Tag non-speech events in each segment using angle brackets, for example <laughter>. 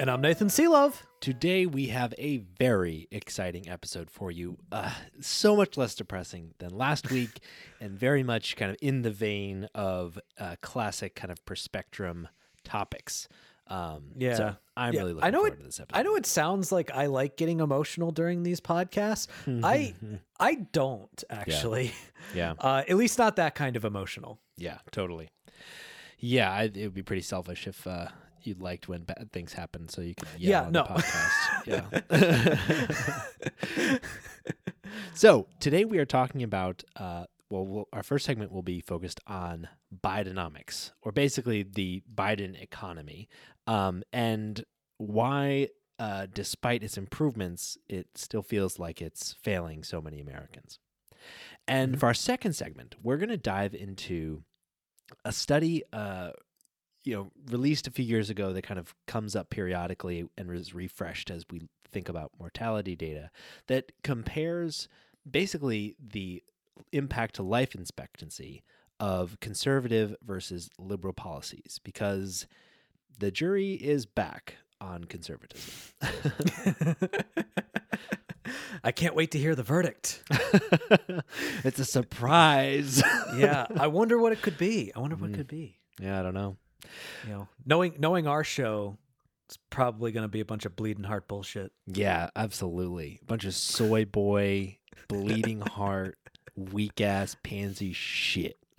And I'm Nathan Seelove. Today we have a very exciting episode for you. Uh, so much less depressing than last <laughs> week, and very much kind of in the vein of uh, classic kind of Perspectrum topics. Um, Yeah. so I'm Yeah, really I looking know forward it- to this episode. I know it sounds like I like getting emotional during these podcasts. I <laughs> I don't actually. <laughs> yeah, Uh, at least not that kind of emotional. yeah, totally. Yeah, I, it would be pretty selfish if uh, you liked when bad things happen, so you could yell Yeah, on no. the podcast. <laughs> yeah. so today we are talking about. Uh, well, we'll, our first segment will be focused on Bidenomics, or basically the Biden economy, um, and why, uh, despite its improvements, it still feels like it's failing so many Americans. And for our second segment, we're going to dive into a study, uh, you know, released a few years ago that kind of comes up periodically and is refreshed as we think about mortality data that compares basically the impact to life expectancy of conservative versus liberal policies because the jury is back on conservatism. <laughs> I can't wait to hear the verdict. <laughs> it's a surprise. yeah, I wonder what it could be. I wonder what it mm. could be. yeah, I don't know. You know, knowing knowing our show, it's probably going to be a bunch of bleeding heart bullshit. Yeah, absolutely. A bunch of soy boy, bleeding <laughs> heart, weak ass pansy shit. <laughs>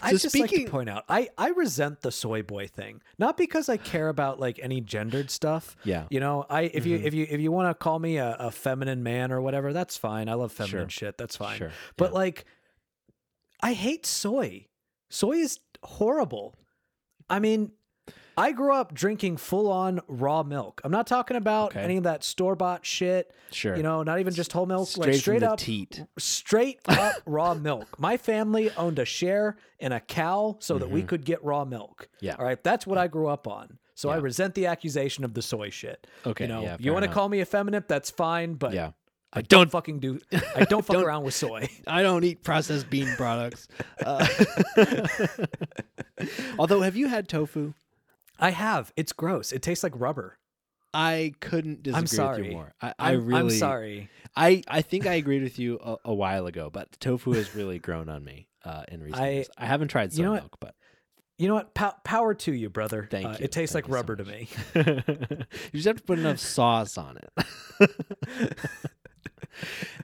I So just like to point out, I I resent the soy boy thing, not because I care about like any gendered stuff. Yeah. You know, I if you Mhm. if you if you want to call me a, a feminine man or whatever, that's fine. I love feminine Sure. shit. That's fine. Sure. But yeah. like, I hate soy. Soy is horrible. I mean, I grew up drinking full on raw milk. I'm not talking about Okay. any of that store bought shit. sure. You know, not even just whole milk. straight, like straight up, teat. straight up <laughs> raw milk. My family owned a share in a cow so that we Mhm. could get raw milk. Yeah. All right. That's what I grew up on. So I resent the accusation of the soy shit. Okay. You know, yeah, you want to call me effeminate, that's fine, but Yeah. I don't don't- fucking do I don't fuck <laughs> Don't- around with soy. <laughs> I don't eat processed bean products. Uh, <laughs> although, have you had tofu? I have. It's gross. It tastes like rubber. I couldn't disagree with sorry. you more. I, I I'm, really, I'm sorry. I, I think I agreed with you a, a while ago, but tofu has really grown on me uh, in recent I- years. I haven't tried soy you know what? milk, but You know what? Pow- power to you, brother. Thank Uh, you. It tastes Thank like you so rubber to me. you just have to put enough sauce on it.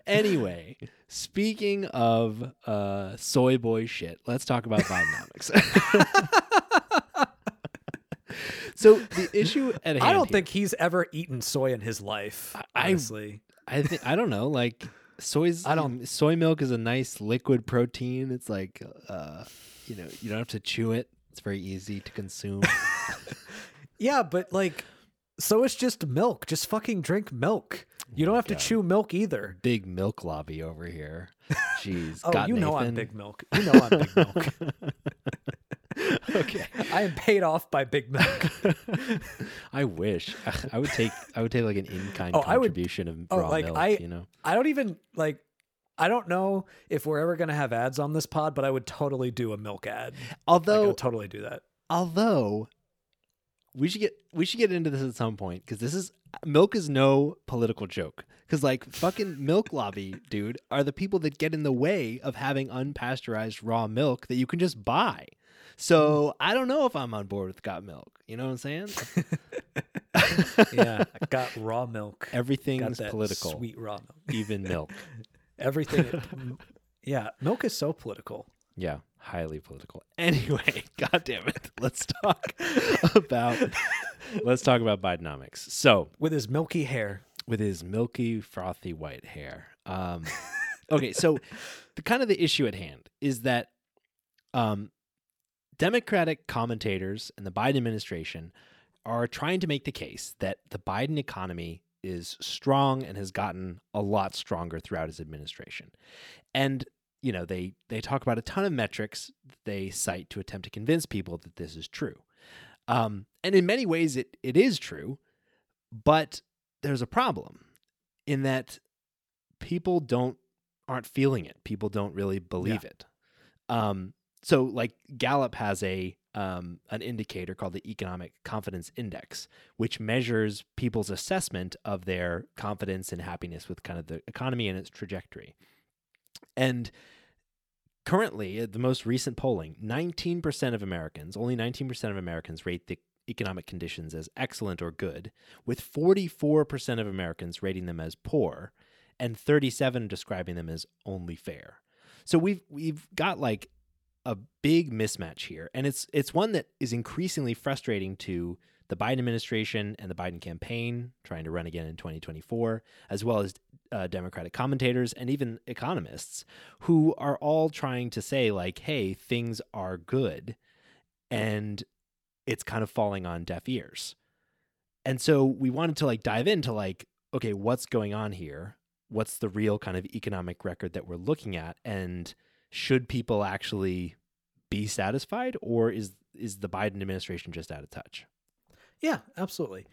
Anyway, speaking of uh, soy boy shit, let's talk about Bidenomics. <laughs> so the issue at hand I don't here- think he's ever eaten soy in his life. I- honestly. I think I don't know. Like soy's I don't- soy milk is a nice liquid protein. It's like uh, you know you don't have to chew it. It's very easy to consume. <laughs> Yeah, but like, so it's just milk. Just fucking drink milk. You don't have to God. chew milk either. Big milk lobby over here. Jeez. <laughs> Oh, got you know I'm big milk. You know I'm big milk. <laughs> okay. I am paid off by big milk. <laughs> I wish I would take I would take like an in kind Oh, I would- contribution of oh, like, milk. I- you know. I don't even like. I don't know if we're ever gonna have ads on this pod, but I would totally do a milk ad. Like, I Although would totally do that. although we should get we should get into this at some point because this is milk is no political joke because like fucking milk lobby dude are the people that get in the way of having unpasteurized raw milk that you can just buy so i don't know if i'm on board with got milk you know what i'm saying <laughs> <laughs> Yeah, I got raw milk. Everything's political sweet raw milk. even milk <laughs> Everything. yeah, milk is so political. yeah highly political <laughs> anyway <laughs> god damn it let's talk <laughs> about let's talk about bidenomics so With his milky hair. with his milky, frothy white hair. Um, okay, so the kind of the issue at hand is that um, Democratic commentators and the Biden administration are trying to make the case that the Biden economy is strong and has gotten a lot stronger throughout his administration. And you know, they they talk about a ton of metrics they cite to attempt to convince people that this is true. Um, and in many ways it it is true, but there's a problem in that people don't aren't feeling it. People don't really believe it. Um, so like Gallup has a um, an indicator called the Economic Confidence Index, which measures people's assessment of their confidence and happiness with kind of the economy and its trajectory. And currently, the most recent polling, 19% of Americans, only 19% of Americans rate the economic conditions as excellent or good, with 44% of Americans rating them as poor and 37 describing them as only fair. So we've we've got like a big mismatch here, and it's it's one that is increasingly frustrating to the Biden administration and the Biden campaign trying to run again in 2024, as well as uh, Democratic commentators and even economists who are all trying to say like, "Hey, things are good," and it's kind of falling on deaf ears. And so we wanted to like dive into like, okay, what's going on here? What's the real kind of economic record that we're looking at? And should people actually be satisfied or is is the Biden administration just out of touch? Yeah, absolutely.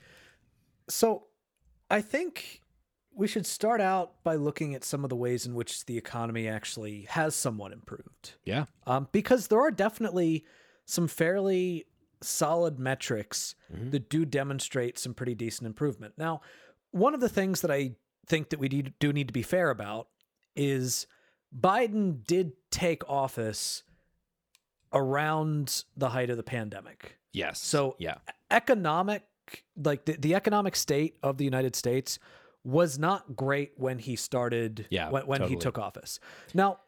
So I think we should start out by looking at some of the ways in which the economy actually has somewhat improved. Yeah. Um, because there are definitely some fairly solid metrics Mhm. that do demonstrate some pretty decent improvement. Now, one of the things that I think that we do need to be fair about is Biden did take office around the height of the pandemic. Yes. So yeah. economic like the, the economic state of the United States was not great when he started Yeah, when, when he took office. Now,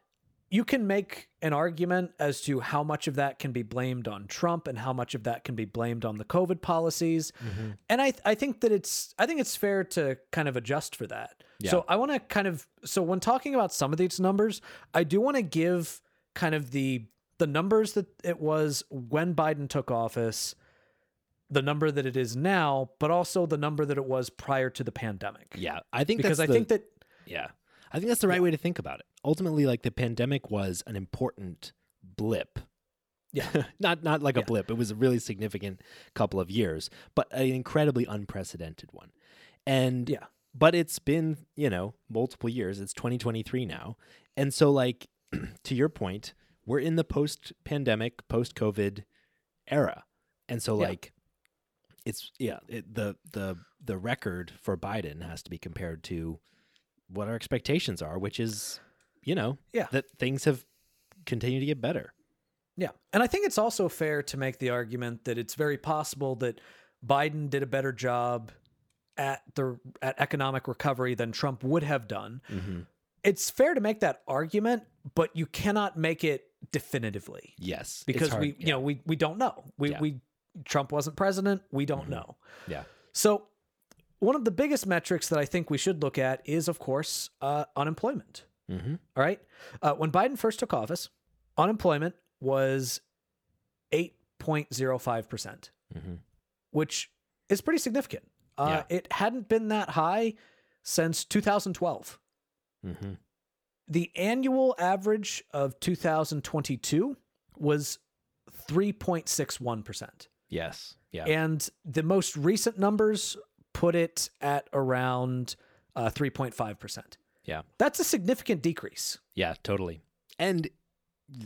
you can make an argument as to how much of that can be blamed on Trump and how much of that can be blamed on the COVID policies. Mm-hmm. And I I think that it's I think it's fair to kind of adjust for that. Yeah. So I want to kind of so when talking about some of these numbers, I do want to give kind of the the numbers that it was when Biden took office, the number that it is now, but also the number that it was prior to the pandemic. Yeah. I think Because that's I the- think that Yeah. I think that's the right way to think about it. Ultimately, like the pandemic was an important blip. Yeah. <laughs> not not like a blip. It was a really significant couple of years, but an incredibly unprecedented one. And Yeah. but it's been, you know, multiple years. It's 2023 now. And so like <clears throat> to your point, we're in the post-pandemic, post-COVID era. And so Yeah. like it's yeah, it, the the the record for Biden has to be compared to what our expectations are, which is, you know, Yeah. that things have continued to get better. Yeah. And I think it's also fair to make the argument that it's very possible that Biden did a better job at the at economic recovery than Trump would have done. Mm-hmm. It's fair to make that argument, but you cannot make it definitively Yes, because we yeah. you know we we don't know. We Yeah. we Trump wasn't president, we don't Mhm. know. Yeah. So one of the biggest metrics that I think we should look at is of course uh, unemployment. Mm-hmm. All right. Uh, when Biden first took office, unemployment was 8.05%, Mm-hmm. which is pretty significant. Uh, It hadn't been that high since 2012. Mm-hmm. The annual average of 2022 was 3.61%. Yes. Yeah. And the most recent numbers put it at around uh, 3.5%. Yeah. That's a significant decrease. Yeah, totally. And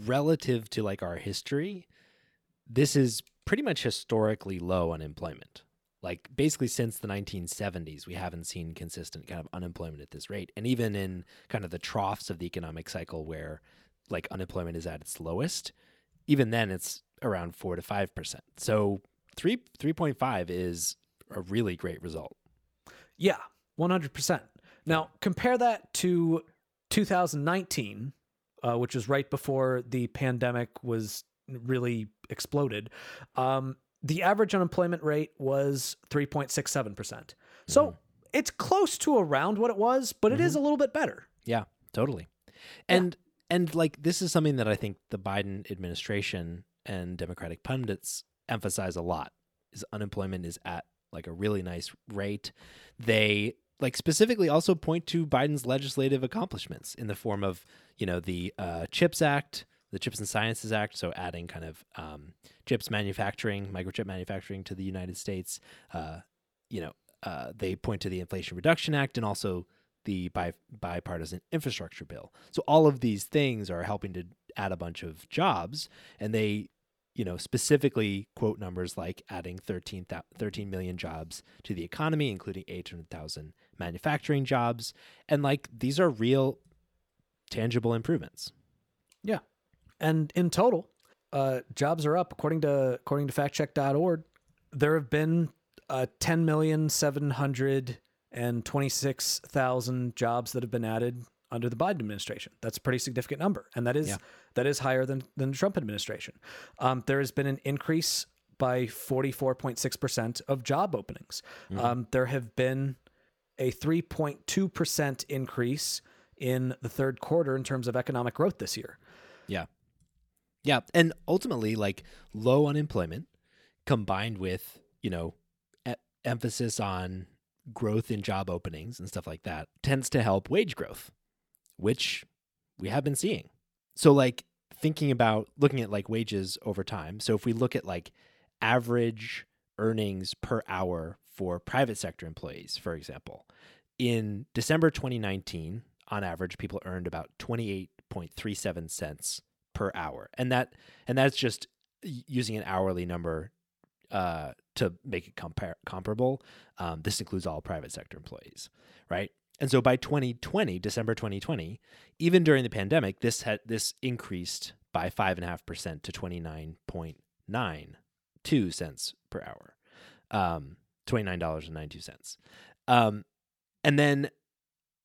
relative to like our history, this is pretty much historically low unemployment. Like basically since the 1970s, we haven't seen consistent kind of unemployment at this rate. And even in kind of the troughs of the economic cycle where like unemployment is at its lowest, even then it's around 4 to 5%. So 3 3.5 is a really great result. Yeah, 100%. Now, compare that to 2019, uh, which was right before the pandemic was really exploded. Um, the average unemployment rate was 3.67%. So Mhm. it's close to around what it was, but it is Mm-hmm. a little bit better. Yeah, totally. And and like this is something that I think the Biden administration and Democratic pundits emphasize a lot. is unemployment is at like a really nice rate. They like specifically also point to Biden's legislative accomplishments in the form of you know the uh, Chips Act, the Chips and Sciences Act, so adding kind of um, chips manufacturing, microchip manufacturing to the United States. Uh, you know, uh, they point to the Inflation Reduction Act and also the bi- bipartisan infrastructure bill. So all of these things are helping to add a bunch of jobs, and they you know, specifically quote numbers like adding 13, 13 million jobs to the economy, including 800,000 manufacturing jobs. And like these are real, tangible improvements. Yeah. And in total, uh, jobs are up according to according to factcheck.org. There have been uh, 10,726,000 jobs that have been added under the Biden administration. That's a pretty significant number, and that is yeah. that is higher than than the Trump administration. Um, there has been an increase by forty four point six percent of job openings. Mm-hmm. Um, there have been a three point two percent increase in the third quarter in terms of economic growth this year. Yeah, yeah, and ultimately, like low unemployment combined with you know e- emphasis on growth in job openings and stuff like that tends to help wage growth which we have been seeing. So, like, thinking about looking at like wages over time. So, if we look at like average earnings per hour for private sector employees, for example, in December 2019, on average, people earned about 28.37 cents per hour. And that, and that's just using an hourly number uh, to make it compar- comparable. Um, this includes all private sector employees, right? And so by 2020, December 2020, even during the pandemic, this had this increased by five and a half percent to 29.92 cents per hour, um, $29.92. Um, and then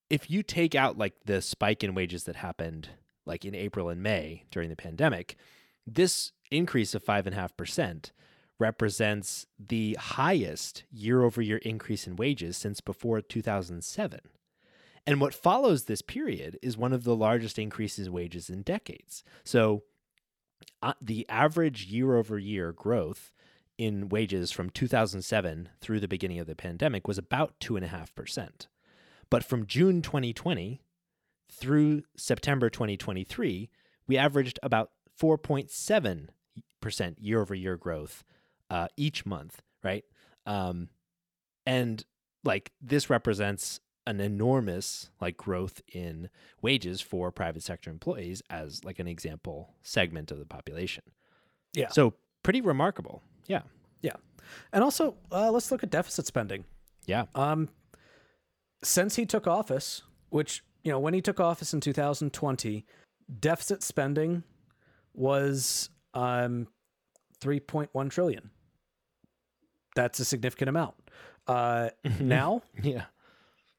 if you take out like the spike in wages that happened like in April and May during the pandemic, this increase of five and a half percent represents the highest year over year increase in wages since before 2007. And what follows this period is one of the largest increases in wages in decades. So uh, the average year over year growth in wages from 2007 through the beginning of the pandemic was about 2.5%. But from June 2020 through September 2023, we averaged about 4.7% year over year growth uh, each month, right? Um, and like this represents an enormous like growth in wages for private sector employees as like an example segment of the population. Yeah. So pretty remarkable. Yeah. Yeah. And also, uh, let's look at deficit spending. Yeah. Um, since he took office, which you know, when he took office in 2020, deficit spending was um 3.1 trillion. That's a significant amount. Uh, now, <laughs> yeah,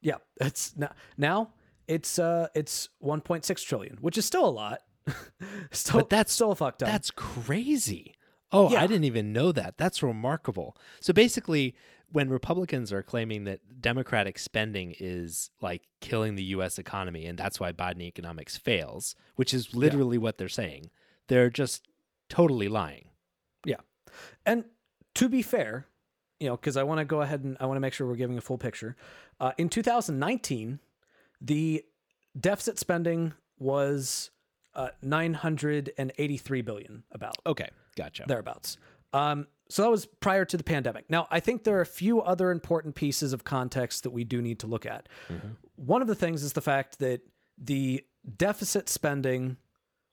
yeah, it's now now it's uh it's 1.6 trillion, which is still a lot. <laughs> still, but that's still fucked up. That's crazy. Oh, yeah. I didn't even know that. That's remarkable. So basically, when Republicans are claiming that Democratic spending is like killing the U.S. economy and that's why Biden economics fails, which is literally yeah. what they're saying, they're just totally lying. Yeah, and to be fair, you know, because I want to go ahead and I want to make sure we're giving a full picture. Uh, in 2019, the deficit spending was uh, 983 billion, about. Okay, gotcha. Thereabouts. Um, so that was prior to the pandemic. Now, I think there are a few other important pieces of context that we do need to look at. Mm-hmm. One of the things is the fact that the deficit spending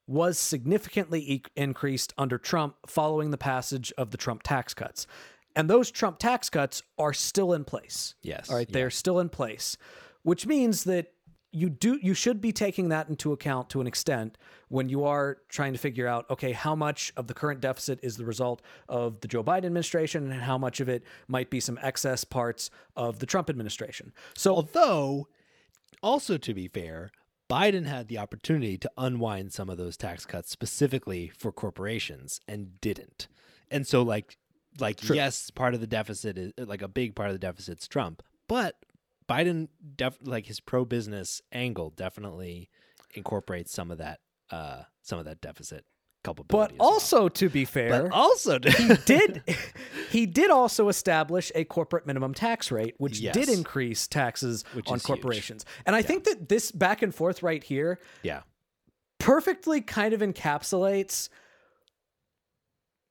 was significantly e- increased under Trump following the passage of the Trump tax cuts. And those Trump tax cuts are still in place. Yes. All right. They're still in place, which means that you do you should be taking that into account to an extent when you are trying to figure out okay how much of the current deficit is the result of the Joe Biden administration and how much of it might be some excess parts of the Trump administration. So although also to be fair, Biden had the opportunity to unwind some of those tax cuts specifically for corporations and didn't. And so like like True. yes, part of the deficit is like a big part of the deficit's Trump, but Biden def- like his pro business angle definitely incorporates some of that uh some of that deficit couple But culpability. as well. also, to be fair, but also, he <laughs> did he did also establish a corporate minimum tax rate which did increase taxes Which on is huge. corporations and i think that this back and forth right here yeah, perfectly kind of encapsulates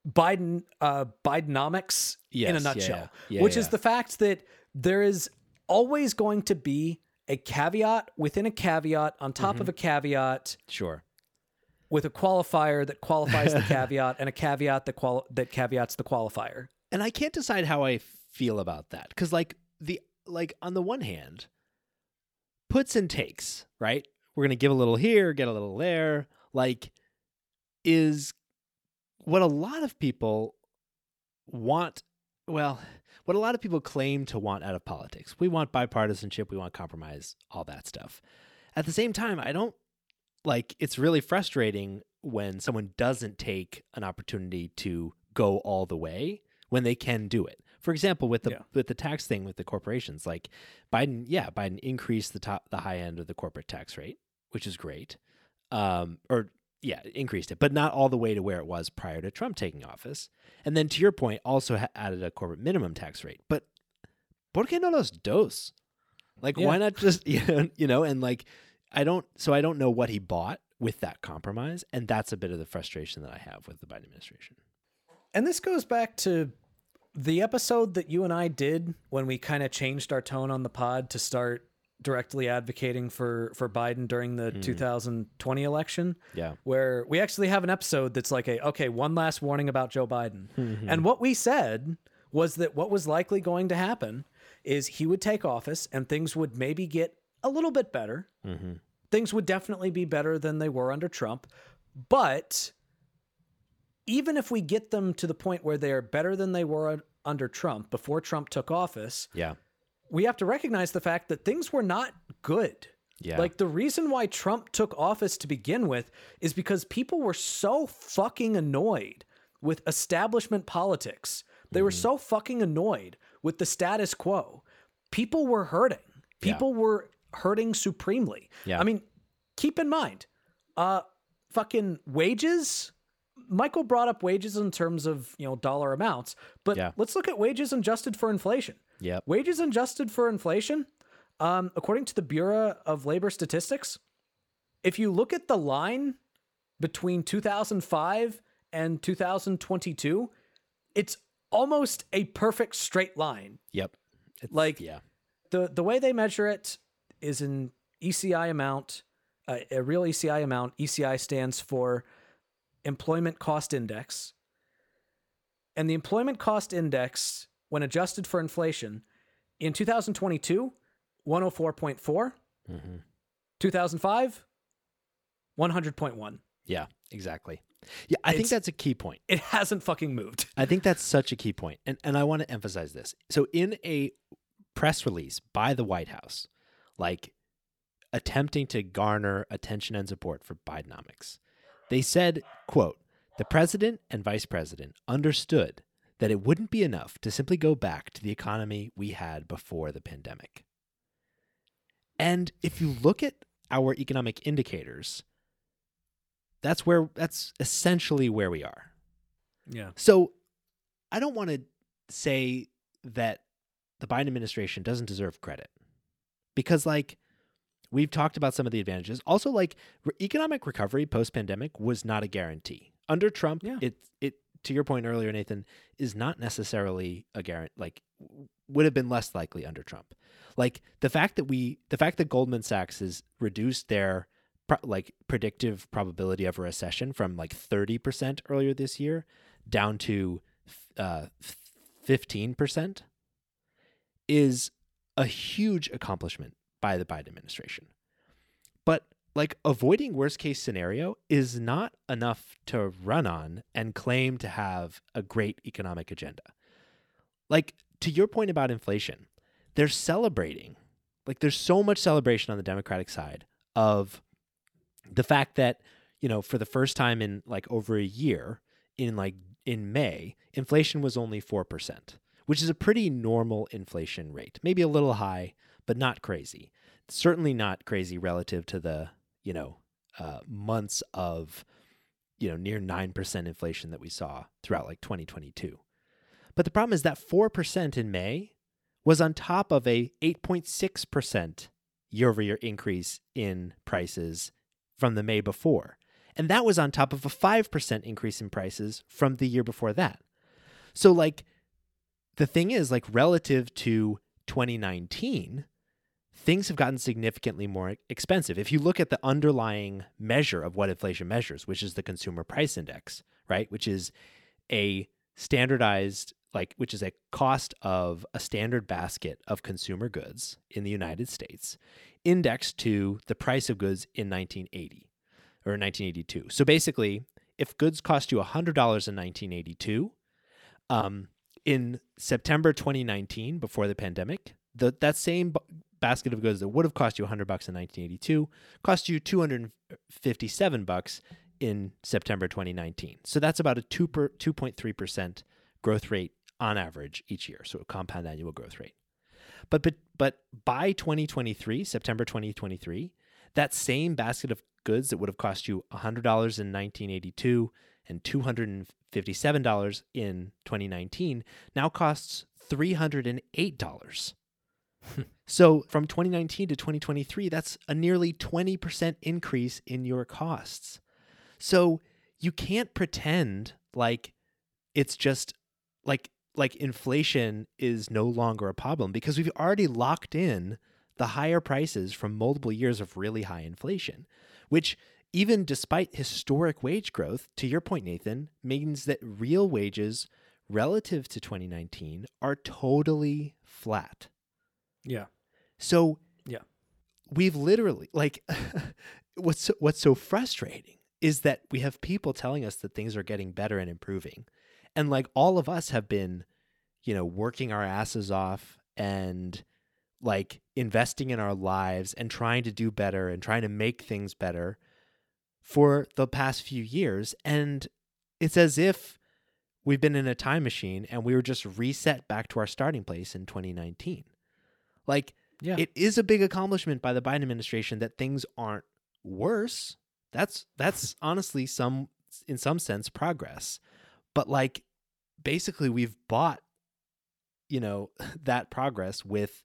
biden uh bidenomics in a nutshell yeah. Yeah, which is the fact that there is always going to be a caveat within a caveat on top Mm-hmm. of a caveat sure. with a qualifier that qualifies the <laughs> caveat and a caveat that quali- that caveats the qualifier and I can't decide how I feel about that because, like the like on the one hand, puts and takes, right? We're gonna give a little here, get a little there. Like, is what a lot of people want. Well, what a lot of people claim to want out of politics. We want bipartisanship. We want compromise. All that stuff. At the same time, I don't like. It's really frustrating when someone doesn't take an opportunity to go all the way when they can do it. For example, with the Yeah. with the tax thing with the corporations, like Biden, yeah, Biden increased the top the high end of the corporate tax rate, which is great. Um, or yeah, increased it, but not all the way to where it was prior to Trump taking office. And then to your point, also ha- added a corporate minimum tax rate. But ¿por qué no los dos? Like, Yeah. why not just <laughs> you know, you know? And like, I don't. So I don't know what he bought with that compromise, and that's a bit of the frustration that I have with the Biden administration. And this goes back to the episode that you and I did when we kind of changed our tone on the pod to start directly advocating for for Biden during the hmm. 2020 election Yeah. where we actually have an episode that's like a okay, one last warning about Joe Biden. Mm-hmm. And what we said was that what was likely going to happen is he would take office and things would maybe get a little bit better. Mm-hmm. Things would definitely be better than they were under Trump, but even if we get them to the point where they're better than they were under Trump before Trump took office, Yeah. We have to recognize the fact that things were not good. Yeah. Like the reason why Trump took office to begin with is because people were so fucking annoyed with establishment politics. They were so fucking annoyed with the status quo. People were hurting. Yeah. People were hurting supremely. Yeah. I mean, keep in mind, uh fucking wages Michael brought up wages in terms of, you know, dollar amounts, but Yeah. let's look at wages adjusted for inflation. Yep. Wages adjusted for inflation, um, according to the Bureau of Labor Statistics, if you look at the line between 2005 and 2022, it's almost a perfect straight line. Yep. It's, Like- yeah. The the way they measure it is an ECI amount, uh, a real ECI amount. ECI stands for Employment Cost Index. And the Employment Cost Index, when adjusted for inflation, in 2022, 104.4. Mm-hmm. 2005, 100.1. Yeah. Exactly. Yeah. I think that's a key point. It hasn't fucking moved. I think that's such a key point. And and I want to emphasize this. So in a press release by the White House, like attempting to garner attention and support for Bidenomics, they said, quote, the president and vice president understood that it wouldn't be enough to simply go back to the economy we had before the pandemic. And if you look at our economic indicators, that's where that's essentially where we are. Yeah. So I don't want to say that the Biden administration doesn't deserve credit because, like, we've talked about some of the advantages. Also, like, re- economic recovery post pandemic was not a guarantee. Under Trump, Yeah. it, it, to your point earlier, Nathan, is not necessarily a guarantee, like, would have been less likely under Trump. Like, the fact that we, the fact that Goldman Sachs has reduced their, pro- like, predictive probability of a recession from like 30% earlier this year down to uh, 15% is a huge accomplishment by the Biden administration. But like avoiding worst case scenario is not enough to run on and claim to have a great economic agenda. Like to your point about inflation, they're celebrating. Like there's so much celebration on the Democratic side of the fact that, you know, for the first time in like over a year, in like in May, inflation was only 4%, which is a pretty normal inflation rate. Maybe a little high, but not crazy. Certainly not crazy relative to the, you know, uh, months of you know, near 9% inflation that we saw throughout like 2022. But the problem is that 4% in May was on top of a 8.6% year over year increase in prices from the May before. And that was on top of a 5% increase in prices from the year before that. So, like, the thing is, like, relative to 2019, things have gotten significantly more expensive. If you look at the underlying measure of what inflation measures, which is the consumer price index, right, which is a standardized like which is a cost of a standard basket of consumer goods in the United States indexed to the price of goods in 1980 or 1982. So basically, if goods cost you $100 in 1982, um, in September 2019, before the pandemic, the, that same basket of goods that would have cost you 100 bucks in 1982 cost you 257 bucks in September 2019. So that's about a 2 per, 2.3% growth rate on average each year, so a compound annual growth rate. But but but by 2023, September 2023, that same basket of goods that would have cost you $100 in 1982 and $257 in 2019 now costs $308. So from 2019 to 2023, that's a nearly 20% increase in your costs. So you can't pretend like it's just like like inflation is no longer a problem because we've already locked in the higher prices from multiple years of really high inflation, which even despite historic wage growth, to your point, Nathan, means that real wages relative to 2019 are totally flat. Yeah. So Yeah. we've literally like <laughs> what's so, what's so frustrating is that we have people telling us that things are getting better and improving. And like all of us have been, you know, working our asses off and like investing in our lives and trying to do better and trying to make things better for the past few years. And it's as if we've been in a time machine and we were just reset back to our starting place in 2019. Like, Yeah. it is a big accomplishment by the Biden administration that things aren't worse. That's that's <laughs> honestly some in some sense progress. But like basically we've bought you know <laughs> that progress with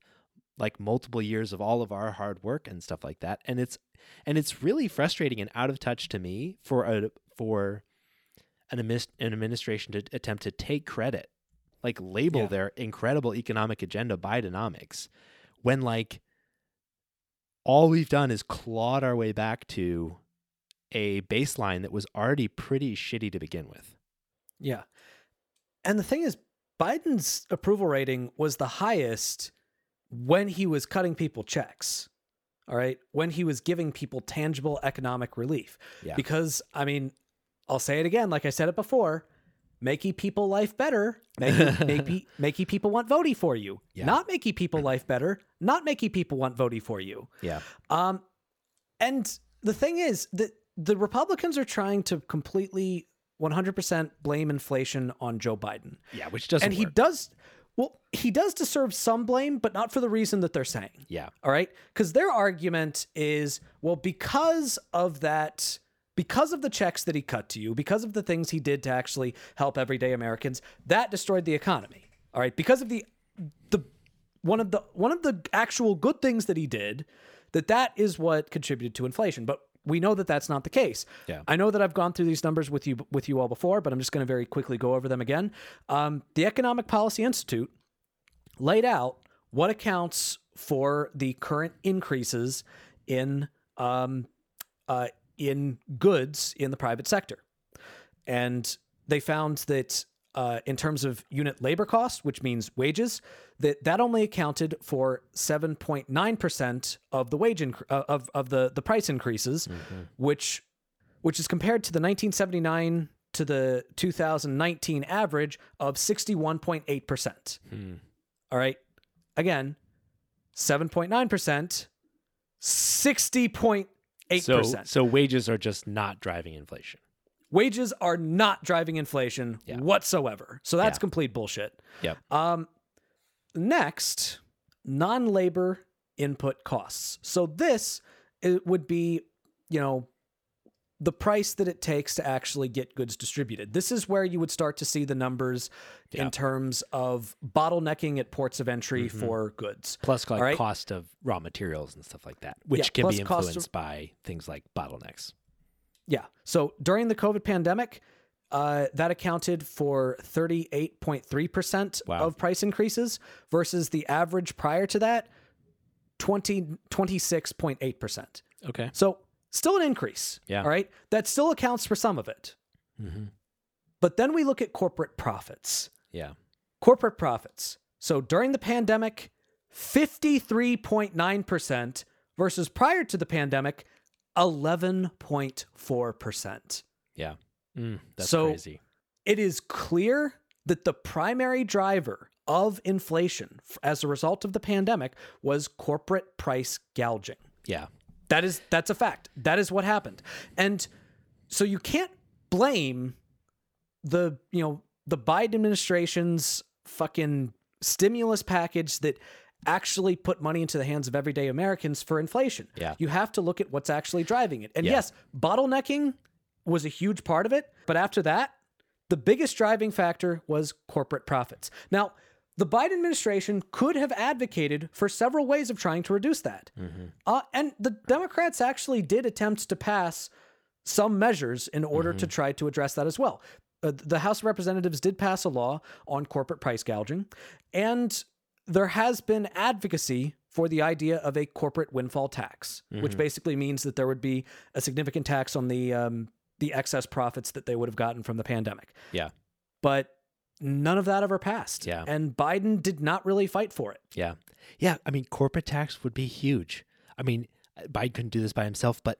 like multiple years of all of our hard work and stuff like that and it's and it's really frustrating and out of touch to me for a for an, an administration to attempt to take credit like label Yeah. their incredible economic agenda bidenomics when like all we've done is clawed our way back to a baseline that was already pretty shitty to begin with Yeah. And the thing is, Biden's approval rating was the highest when he was cutting people checks. All right. When he was giving people tangible economic relief. Yeah. Because, I mean, I'll say it again, like I said it before makey people life better, makey, makey, makey people want voting for you. Yeah. Not makey people life better, not makey people want voting for you. yeah Um, and the thing is that the Republicans are trying to completely 100% blame inflation on Joe Biden. yeah which doesn't and he does, well, he does deserve some blame, but not for the reason that they're saying. yeah All right. Because their argument is, well, because of that, because of the checks that he cut to you, because of the things he did to actually help everyday Americans, that destroyed the economy. All right. Because of the, the, one of the, one of the actual good things that he did, that that is what contributed to inflation. But we know that that's not the case. Yeah. I know that I've gone through these numbers with you with you all before, but I'm just going to very quickly go over them again. Um, the Economic Policy Institute laid out what accounts for the current increases in um, uh, in goods in the private sector, and they found that uh, in terms of unit labor cost, which means wages, that that only accounted for 7.9 percent of the wage inc- uh, of of the the price increases, which which is compared to the 1979 to the 2019 average of 61.8 percent. All right. Again, 7.9%, 60.8%. so so wages are just not driving inflation Wages are not driving inflation Yeah. whatsoever. So that's Yeah. complete bullshit. Yep. Um, next, non labor input costs. So this it would be, you know, the price that it takes to actually get goods distributed. This is where you would start to see the numbers Yeah. in terms of bottlenecking at ports of entry Mhm. for goods. Plus, like right. cost of raw materials and stuff like that, which Yeah, can be cost of- influenced by things like bottlenecks. Yeah. So during the COVID pandemic, uh, that accounted for 38.3% Wow. of price increases versus the average prior to that, 20, 26.8%. Okay. So still an increase. Yeah. All right. That still accounts for some of it. Mm-hmm. But then we look at corporate profits. Yeah. Corporate profits. So during the pandemic, 53.9% versus prior to the pandemic, 11.4%. Yeah. Mm, that's So- crazy. It is clear that the primary driver of inflation as a result of the pandemic was corporate price gouging. Yeah. That is that's a fact. That is what happened. And so you can't blame the, you know, the Biden administration's fucking stimulus package that actually put money into the hands of everyday Americans for inflation. Yeah. You have to look at what's actually driving it. And Yeah. yes, bottlenecking was a huge part of it, but after that, the biggest driving factor was corporate profits. Now, the Biden administration could have advocated for several ways of trying to reduce that. Uh, and the Democrats actually did attempt to pass some measures in order to try to address that as well. Uh, the House of Representatives did pass a law on corporate price gouging, and there has been advocacy for the idea of a corporate windfall tax, which basically means that there would be a significant tax on the um, the excess profits that they would have gotten from the pandemic. Yeah. But none of that ever passed. Yeah. And Biden did not really fight for it. Yeah. Yeah. I mean, corporate tax would be huge. I mean, Biden couldn't do this by himself, but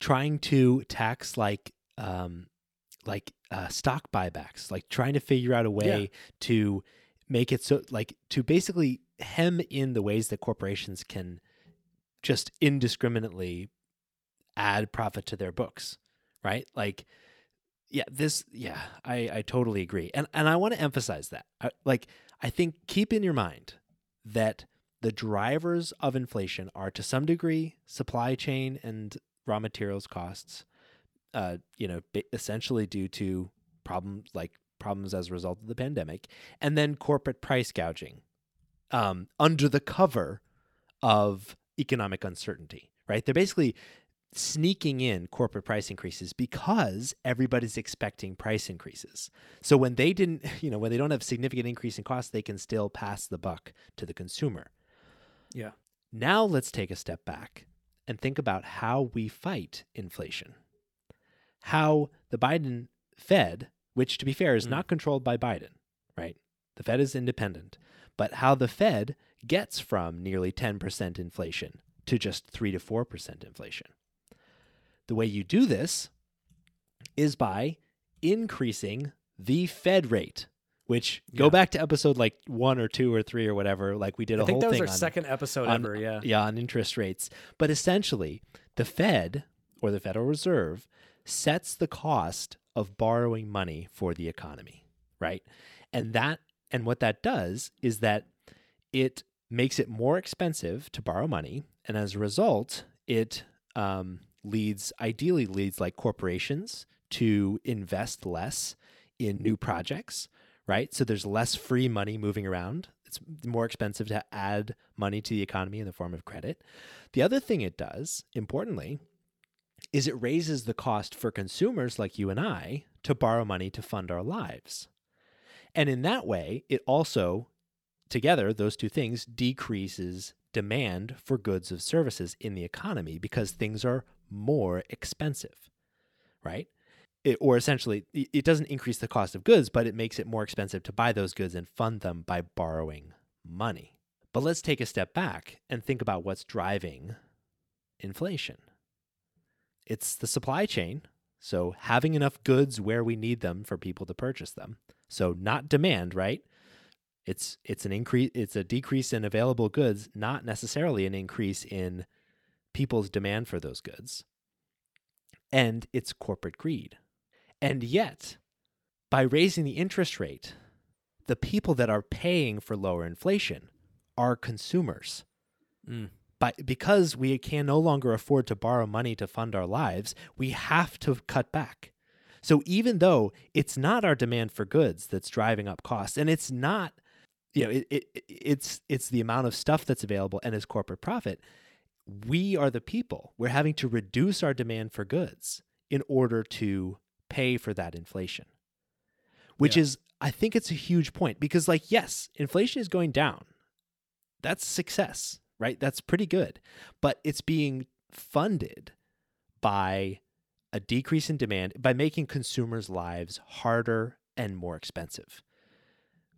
trying to tax like, um, like uh, stock buybacks, like trying to figure out a way to make it so, like, to basically hem in the ways that corporations can just indiscriminately add profit to their books, right? Like, yeah, this, yeah, I, I totally agree, and and I want to emphasize that, I, like, I think keep in your mind that the drivers of inflation are to some degree supply chain and raw materials costs, uh, you know, essentially due to problems like problems as a result of the pandemic, and then corporate price gouging, um, under the cover of economic uncertainty. Right? They're basically sneaking in corporate price increases because everybody's expecting price increases. So when they didn't, <laughs> you know, when they don't have significant increase in costs, they can still pass the buck to the consumer. Yeah. Now let's take a step back and think about how we fight inflation. How the Biden Fed, which to be fair is Mm. not controlled by Biden, right? The Fed is independent, but how the Fed gets from nearly 10% inflation to just 3 to 4% inflation. The way you do this is by increasing the Fed rate, which go back to episode like 1 or 2 or 3 or whatever, like we did a I think whole that was thing our on second episode on- ever. Yeah. yeah, on interest rates. But essentially, the Fed or the Federal Reserve sets the cost of borrowing money for the economy, right? And that and what that does is that it makes it more expensive to borrow money, and as a result, it um, leads ideally leads like corporations to invest less in new projects, right? So there's less free money moving around. It's more expensive to add money to the economy in the form of credit. The other thing it does, importantly, is it raises the cost for consumers like you and I to borrow money to fund our lives. And in that way, it also, together, those two things decreases demand for goods and services in the economy because things are more expensive, right? It, or essentially, it it doesn't increase the cost of goods, but it makes it more expensive to buy those goods and fund them by borrowing money. But let's take a step back and think about what's driving inflation. It's the supply chain. So, having enough goods where we need them for people to purchase them. So, not demand, right? It's it's an increase it's a decrease in available goods, not necessarily an increase in people's demand for those goods. And it's corporate greed. And yet, by raising the interest rate, the people that are paying for lower inflation are consumers. Mm. by, because we can no longer afford to borrow money to fund our lives, we have to cut back. So even though it's not our demand for goods that's driving up costs, and it's not, you know, it, it it's it's the amount of stuff that's available and its corporate profit, we are the people. We're having to reduce our demand for goods in order to pay for that inflation. Which Yeah. is I think it's a huge point because like yes, inflation is going down. That's success, right? That's pretty good. But it's being funded by a decrease in demand by making consumers' lives harder and more expensive.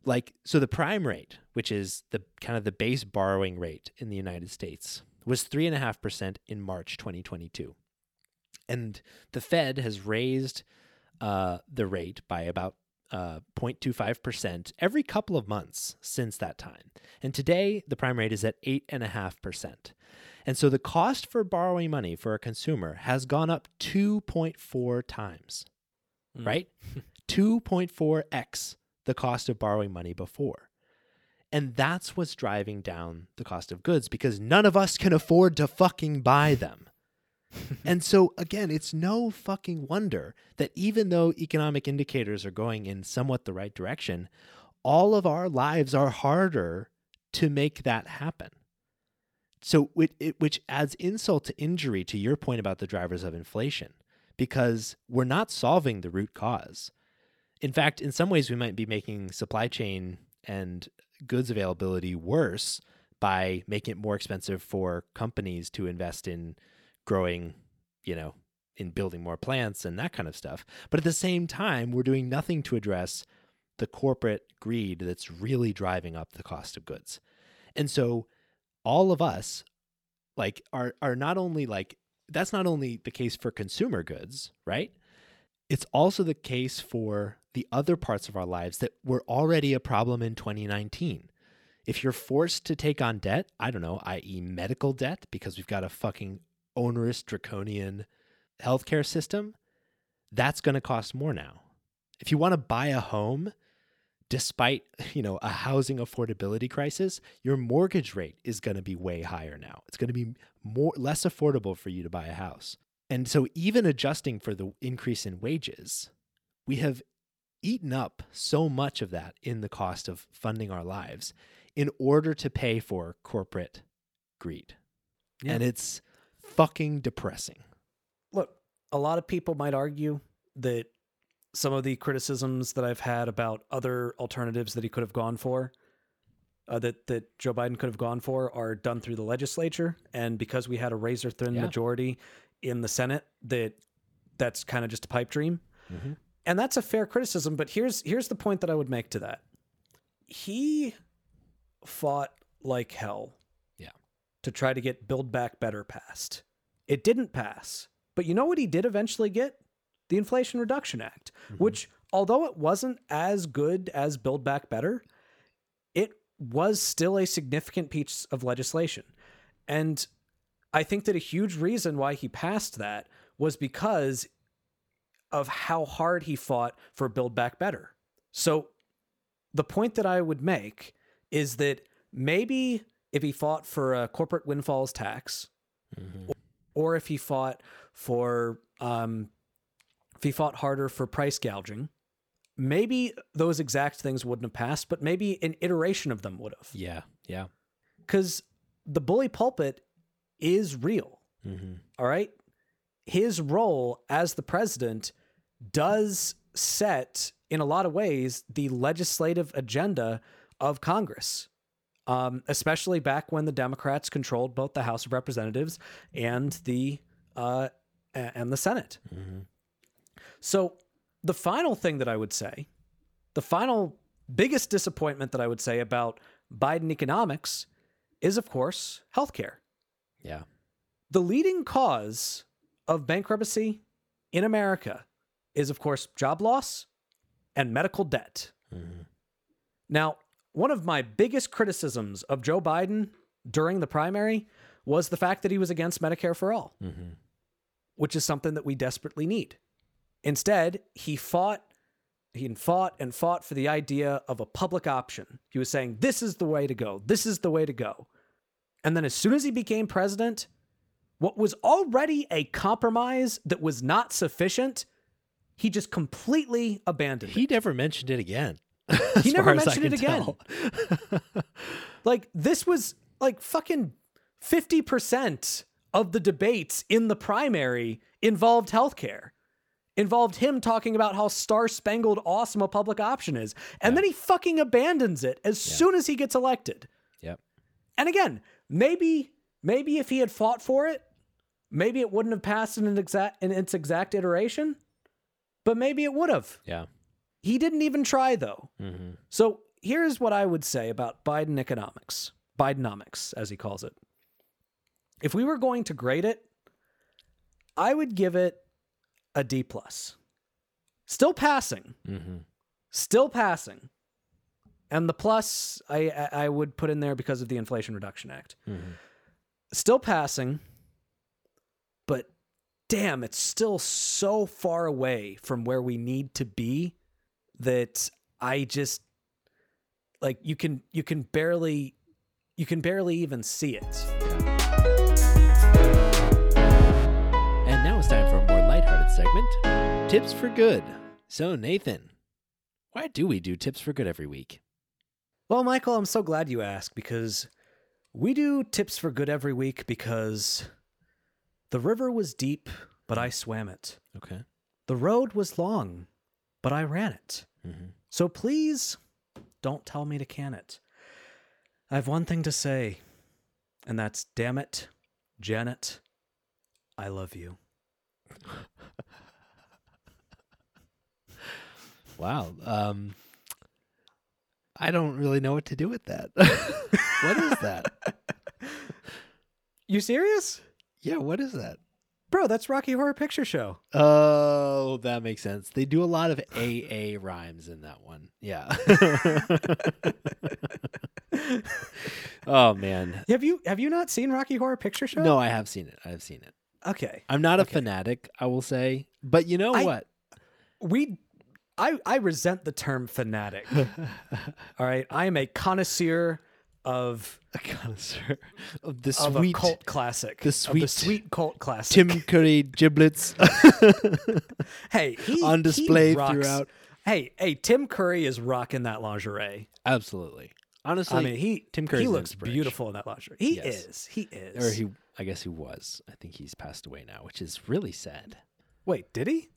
Like so the prime rate, which is the kind of the base borrowing rate in the United States, was three and a half percent in March 2022. And the Fed has raised uh, the rate by about uh, 0.25% every couple of months since that time. And today, the prime rate is at 8.5%. And so the cost for borrowing money for a consumer has gone up 2.4 times, Mm. right? <laughs> 2.4x the cost of borrowing money before. And that's what's driving down the cost of goods because none of us can afford to fucking buy them. <laughs> and so, again, it's no fucking wonder that even though economic indicators are going in somewhat the right direction, all of our lives are harder to make that happen. So, it, it, which adds insult to injury to your point about the drivers of inflation, because we're not solving the root cause. In fact, in some ways, we might be making supply chain and goods availability worse by making it more expensive for companies to invest in growing, you know, in building more plants and that kind of stuff. But at the same time, we're doing nothing to address the corporate greed that's really driving up the cost of goods. And so all of us like are are not only like that's not only the case for consumer goods, right? It's also the case for the other parts of our lives that were already a problem in 2019. If you're forced to take on debt, I don't know, i.e., medical debt, because we've got a fucking onerous, draconian healthcare system, that's going to cost more now. If you want to buy a home, despite you know a housing affordability crisis, your mortgage rate is going to be way higher now. It's going to be more less affordable for you to buy a house. And so even adjusting for the increase in wages, we have eaten up so much of that in the cost of funding our lives in order to pay for corporate greed. Yeah. And it's fucking depressing. look, a lot of people might argue that some of the criticisms that I've had about other alternatives that he could have gone for, uh, that that Joe Biden could have gone for, are done through the legislature, and because we had a razor thin Yeah. majority in the Senate, that that's kind of just a pipe dream, Mhm. And that's a fair criticism. But here's here's the point that I would make to that: he fought like hell, Yeah. to try to get Build Back Better passed. It didn't pass. But you know what he did eventually get? The Inflation Reduction Act, mm-hmm. which, although it wasn't as good as Build Back Better, it was still a significant piece of legislation. And I think that a huge reason why he passed that was because of how hard he fought for Build Back Better. So the point that I would make is that maybe if he fought for a corporate windfalls tax, or if he fought for um, if he fought harder for price gouging, maybe those exact things wouldn't have passed, but maybe an iteration of them would have. Yeah. Yeah. Because the bully pulpit is real. Mm-hmm. All right. His role as the president does set, in a lot of ways, the legislative agenda of Congress, um, especially back when the Democrats controlled both the House of Representatives and the uh, and the Senate. Mm-hmm. So the final thing that I would say, the final biggest disappointment that I would say about Biden economics is, of course, healthcare Yeah. the leading cause of bankruptcy in America is, of course, job loss and medical debt. Mm-hmm. Now, one of my biggest criticisms of Joe Biden during the primary was the fact that he was against Medicare for all, Mm-hmm. which is something that we desperately need. Instead, he fought he fought and fought for the idea of a public option. He was saying this is the way to go. This is the way to go. And then as soon as he became president, what was already a compromise that was not sufficient, he just completely abandoned it. He it. never mentioned it again. <laughs> He never far as I mentioned it again. <laughs> Like this was like fucking 50% of the debates in the primary involved healthcare. Involved him talking about how star spangled awesome a public option is. And then he fucking abandons it as soon as he gets elected. yep. And again, maybe maybe if he had fought for it, maybe it wouldn't have passed in an exact in its exact iteration. But maybe it would have. Yeah. He didn't even try though. hmm So here's what I would say about Biden economics, Bidenomics, as he calls it. If we were going to grade it, I would give it a D plus. Still passing, hmm still passing, and the plus I I would put in there because of the Inflation Reduction Act. hmm Still passing, but damn, it's still so far away from where we need to be that I just like you can you can barely you can barely even see it. And now it's time for a more lighthearted segment Tips for Good. So, Nathan, why do we do Tips for Good every week? Well, Michael, I'm so glad you asked because we do tips for good every week because the river was deep, but I swam it. Okay. The road was long, but I ran it. hmm So please don't tell me to can it. I have one thing to say, and that's damn it, Janet, I love you. Wow. Um, I don't really know what to do with that. <laughs> what is that? <laughs> You serious? Yeah, what is that? Bro, that's Rocky Horror Picture Show. Oh, that makes sense. They do a lot of AA rhymes in that one. Yeah. <laughs> oh man. Have you have you not seen Rocky Horror Picture Show? No, I have seen it. I've seen it. Okay. I'm not a Okay. fanatic, I will say. But you know I- what? We I I resent the term fanatic. <laughs> All right. I am a connoisseur of a connoisseur of the of sweet cult classic. the sweet the sweet cult classic. Tim Curry giblets <laughs> hey, he on display throughout. Hey, hey, Tim Curry is rocking that lingerie. Absolutely. Honestly, I mean, he Tim Curry's he looks beautiful in that lingerie. He Yes. is. He is. or he I guess he was. I think he's passed away now, which is really sad. Wait, did he?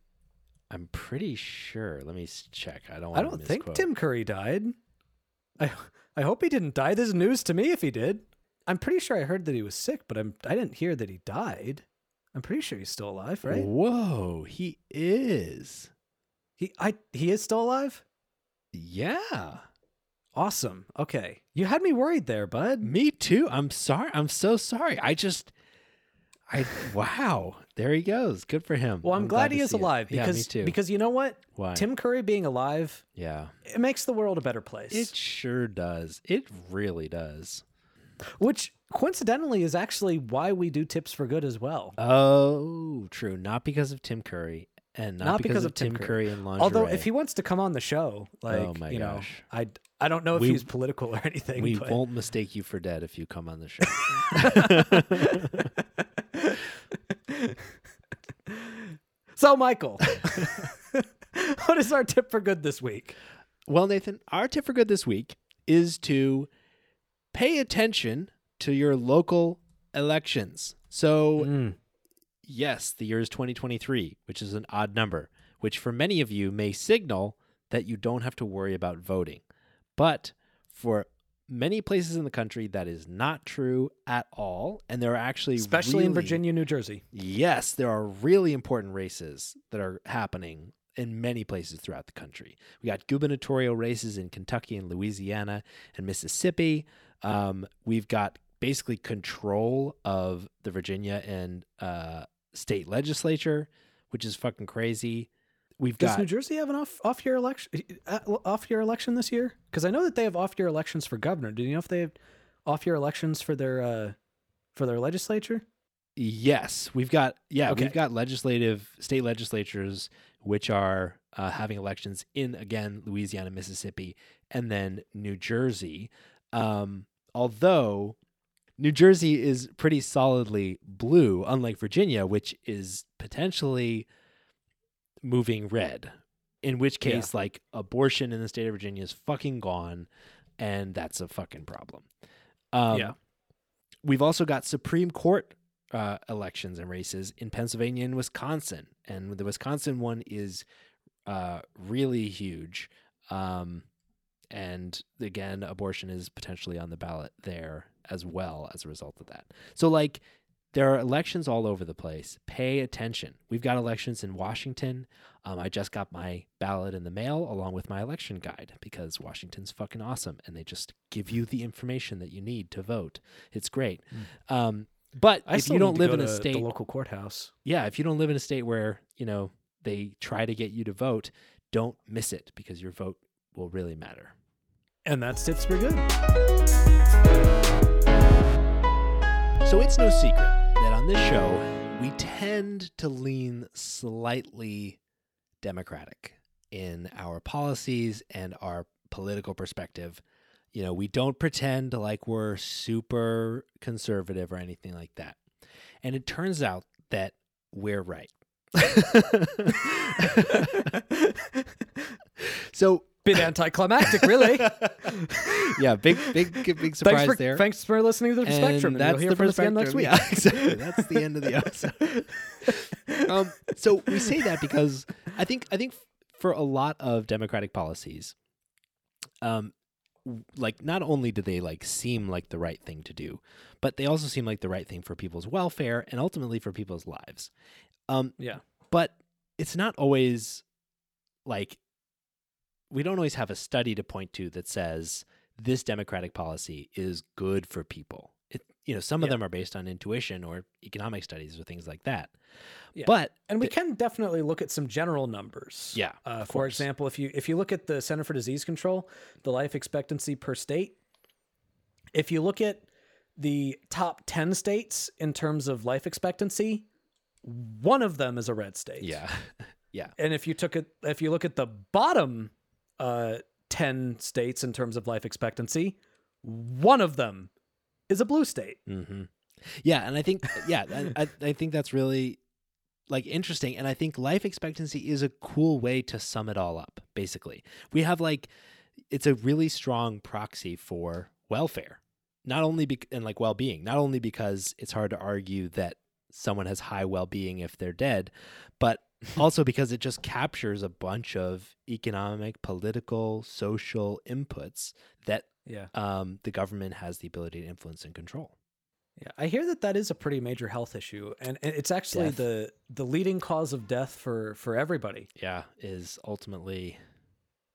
I'm pretty sure. Let me check. I don't I don't think. Tim Curry died. I I hope he didn't die. This is news to me if he did. I'm pretty sure I heard that he was sick, but I'm I didn't hear that he died. I'm pretty sure he's still alive, right? Whoa, he is. He I he is still alive? Yeah. Awesome. Okay. You had me worried there, bud. Me too. I'm sorry. I'm so sorry. I just I wow. There he goes. Good for him. Well, I'm, glad, he is see it. alive yeah, because me too. because you know what? Why? Tim Curry being alive, yeah. it makes the world a better place. It sure does. It really does. Which coincidentally is actually why we do tips for good as well. Oh, true. Not because of Tim Curry and not, because, of Tim Curry, and lingerie. Although if he wants to come on the show, oh like Oh my you know, gosh. I I don't know if We- he's political or <laughs> anything. we but... won't mistake you for dead if you come on the show. <laughs> <laughs> So Michael, <laughs> what is our tip for good this week? Well, Nathan, our tip for good this week is to pay attention to your local elections. So, hmm. yes, the year is 2023, which is an odd number, which for many of you may signal that you don't have to worry about voting. But for many places in the country, that is not true at all. And there are actually Especially in Virginia, New Jersey. Yes, there are really important races that are happening in many places throughout the country. We got gubernatorial races in Kentucky and Louisiana and Mississippi. Um, we've got basically control of the Virginia and uh, state legislature, which is fucking crazy. We've Does got New Jersey have an off off year election uh, off year election this year? Because I know that they have off year elections for governor. Do you know if they have off year elections for their uh, for their legislature? Yes, we've got yeah, Okay. we've got legislative state legislatures which are uh, having elections in again Louisiana, Mississippi, and then New Jersey. Um, although New Jersey is pretty solidly blue, unlike Virginia, which is potentially moving red. In which Yeah. case, like abortion in the state of Virginia is fucking gone, and that's a fucking problem. Um, Yeah. We've also got Supreme Court uh, elections and races in Pennsylvania and Wisconsin, and the Wisconsin one is uh, really huge. Um, and again, abortion is potentially on the ballot there as well as a result of that. So, like, there are elections all over the place. Pay attention. We've got elections in Washington. Um, I just got my ballot in the mail along with my election guide because Washington's fucking awesome and they just give you the information that you need to vote. It's great. Um, but I if you don't live in a state the local courthouse. yeah, if you don't live in a state where, you know, they try to get you to vote, don't miss it because your vote will really matter. And that's tips for good. So it's no secret on this show, we tend to lean slightly democratic in our policies and our political perspective. You know, we don't pretend like we're super conservative or anything like that. And it turns out that we're right. <laughs> <laughs> so Bit anticlimactic, really. <laughs> yeah, big, big, big thanks surprise for there. thanks for listening to the And spectrum. And that's you'll hear the again next week. Yeah, exactly. That's the end of the <laughs> episode. um, so we say that because I think I think for a lot of democratic policies, um, like not only do they like seem like the right thing to do, but they also seem like the right thing for people's welfare and ultimately for people's lives. Um, Yeah. but it's not always like we don't always have a study to point to that says this democratic policy is good for people. It, you know, some of them are based on intuition or economic studies or things like that. Yeah. But And we the- can definitely look at some general numbers. Yeah, Uh, for course. example, if you if you look at the Center for Disease Control, the life expectancy per state, if you look at the top 10 states in terms of life expectancy, one of them is a red state. Yeah. <laughs> yeah, And if you took it if you look at the bottom uh 10 states in terms of life expectancy, one of them is a blue state. hmm yeah, and I think yeah, I, <laughs> I, I think that's really like interesting, and I think life expectancy is a cool way to sum it all up. Basically, we have like it's a really strong proxy for welfare, not only be- and like well being, not only because it's hard to argue that someone has high well being if they're dead, but also because it just captures a bunch of economic, political, social inputs that Yeah. um, the government has the ability to influence and control. Yeah, I hear that that is a pretty major health issue, and it's actually Death. the the leading cause of death for for everybody. yeah, is ultimately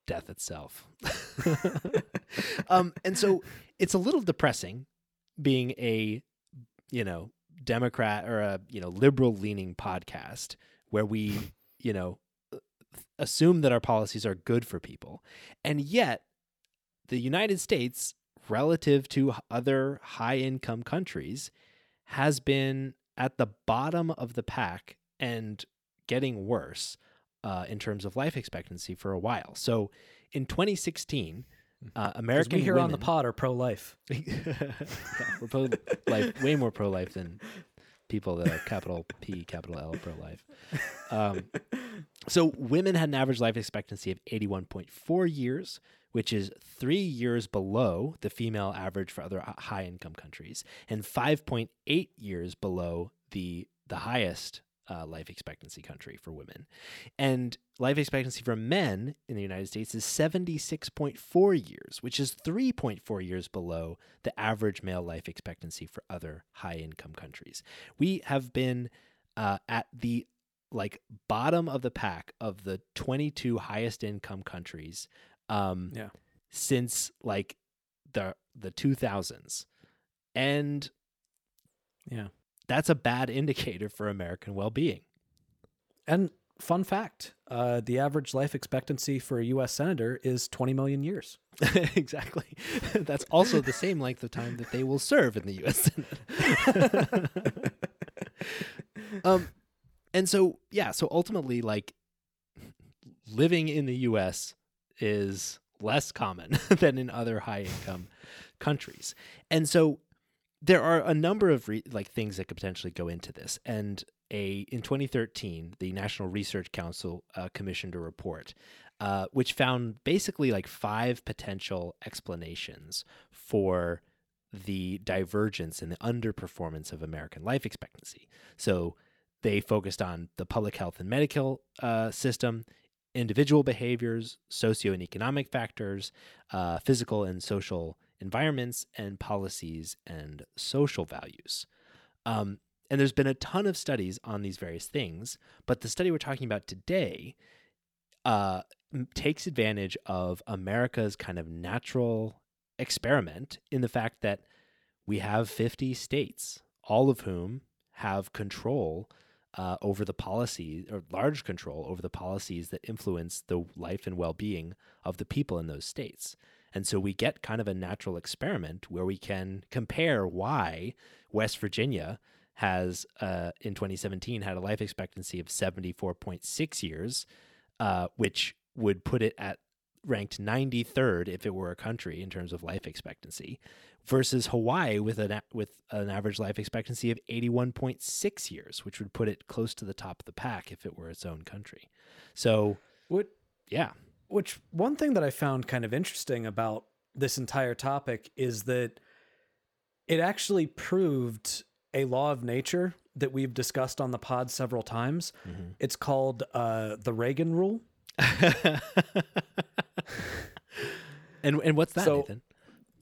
death itself. <laughs> <laughs> um, and so it's a little depressing being a, you know, Democrat or a, you know, liberal leaning podcast where we, you know, assume that our policies are good for people. And yet the United States, relative to other high income countries, has been at the bottom of the pack and getting worse uh, in terms of life expectancy for a while. So in 2016, uh, 'Cause American we here on the pod are pro life. <laughs> we're pro life, way more pro life than people that are capital P, capital L pro life. <laughs> Um, so women had an average life expectancy of 81.4 years, which is three years below the female average for other high income countries, and 5.8 years below the the highest uh, life expectancy country for women. And life expectancy for men in the United States is 76.4 years, which is 3.4 years below the average male life expectancy for other high income countries. We have been uh, at the like bottom of the pack of the 22 highest income countries um, Yeah. since like the the 2000s. And Yeah. That's a bad indicator for American well-being. And fun fact: uh, the average life expectancy for a U.S. senator is 20 million years. <laughs> exactly. <laughs> That's also the same length of time that they will serve in the U.S. Senate. <laughs> um, and so yeah, so ultimately, like living in the U.S. is less common than in other high-income countries, and so there are a number of re- like things that could potentially go into this, and a in 2013, the National Research Council uh, commissioned a report, uh, which found basically like five potential explanations for the divergence and the underperformance of American life expectancy. So they focused on the public health and medical uh, system, individual behaviors, socio and economic factors, uh, physical and social environments, and policies and social values. Um, and there's been a ton of studies on these various things, but the study we're talking about today uh, takes advantage of America's kind of natural experiment in the fact that we have 50 states, all of whom have control uh, over the policy or large control over the policies that influence the life and well being of the people in those states. And so we get kind of a natural experiment where we can compare why West Virginia has, uh, in 2017, had a life expectancy of 74.6 years, uh, which would put it at ranked 93rd if it were a country in terms of life expectancy versus Hawaii with an with an average life expectancy of 81.6 years which would put it close to the top of the pack if it were its own country. So what yeah. Which one thing that I found kind of interesting about this entire topic is that it actually proved a law of nature that we've discussed on the pod several times. Mm-hmm. It's called uh, the Reagan rule. <laughs> and and what's that, so, Nathan?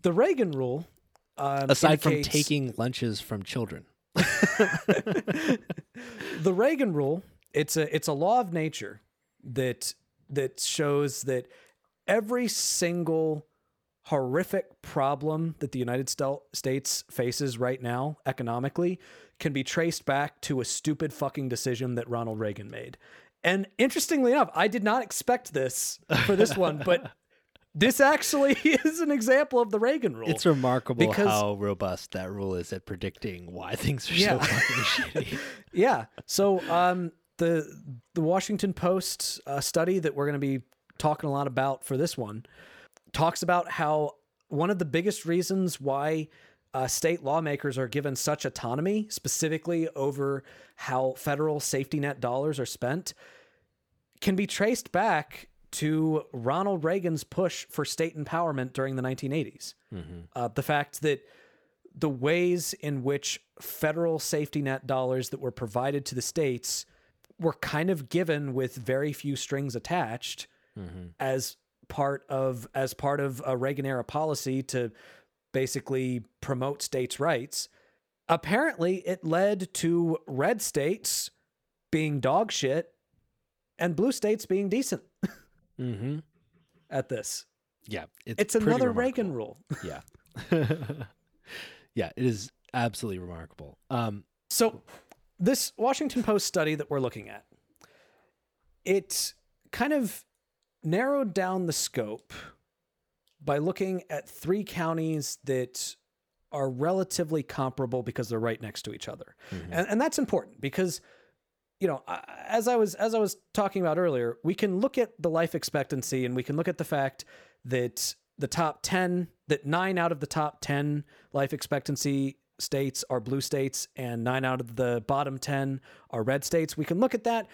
The Reagan rule. Um, Aside indicates... from taking lunches from children, <laughs> the Reagan rule. It's a it's a law of nature that that shows that every single horrific problem that the United States faces right now economically can be traced back to a stupid fucking decision that Ronald Reagan made. And interestingly enough, I did not expect this for this one, but <laughs> this actually is an example of the Reagan rule. It's remarkable because, how robust that rule is at predicting why things are yeah. so fucking <laughs> shitty. Yeah. So um, the the Washington Post uh, study that we're going to be talking a lot about for this one talks about how one of the biggest reasons why uh, state lawmakers are given such autonomy, specifically over how federal safety net dollars are spent, can be traced back to Ronald Reagan's push for state empowerment during the 1980s. Mm-hmm. Uh, the fact that the ways in which federal safety net dollars that were provided to the states were kind of given with very few strings attached mm-hmm. as part of as part of a Reagan era policy to basically promote states' rights. Apparently, it led to red states being dog shit and blue states being decent <laughs> mm-hmm. at this. Yeah, it's, it's another remarkable. Reagan rule. <laughs> yeah, <laughs> yeah, it is absolutely remarkable. Um, so, this Washington Post study that we're looking at, it kind of narrowed down the scope by looking at three counties that are relatively comparable because they're right next to each other. Mm-hmm. And, and that's important because you know, as I was as I was talking about earlier, we can look at the life expectancy and we can look at the fact that the top 10 that 9 out of the top 10 life expectancy states are blue states and 9 out of the bottom 10 are red states. We can look at that.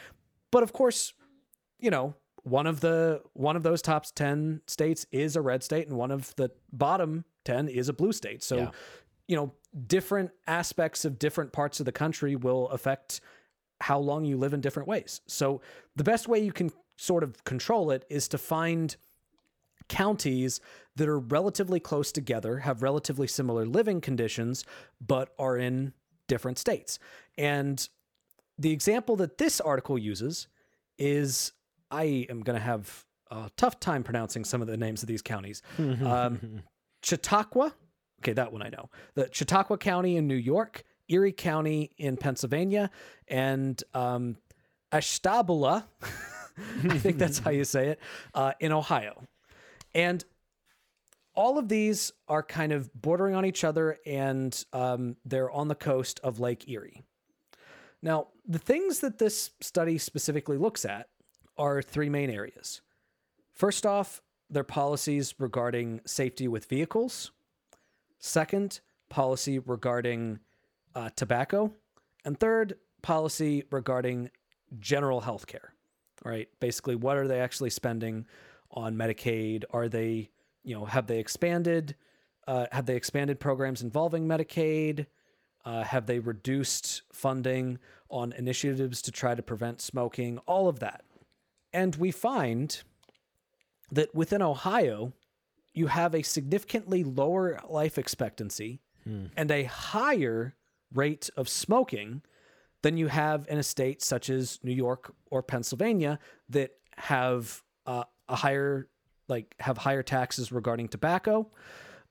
But of course, you know, one of the one of those top 10 states is a red state and one of the bottom 10 is a blue state so yeah. you know different aspects of different parts of the country will affect how long you live in different ways so the best way you can sort of control it is to find counties that are relatively close together have relatively similar living conditions but are in different states and the example that this article uses is I am going to have a tough time pronouncing some of the names of these counties. Um, Chautauqua, okay, that one I know. The Chautauqua County in New York, Erie County in Pennsylvania, and um, Ashtabula, <laughs> I think that's how you say it, uh, in Ohio. And all of these are kind of bordering on each other and um, they're on the coast of Lake Erie. Now, the things that this study specifically looks at are three main areas. First off, their policies regarding safety with vehicles. Second, policy regarding uh, tobacco, and third, policy regarding general health care. Right? Basically, what are they actually spending on Medicaid? Are they, you know, have they expanded? Uh, have they expanded programs involving Medicaid? Uh, have they reduced funding on initiatives to try to prevent smoking? All of that. And we find that within Ohio, you have a significantly lower life expectancy and a higher rate of smoking than you have in a state such as New York or Pennsylvania that have uh, a higher, like, have higher taxes regarding tobacco.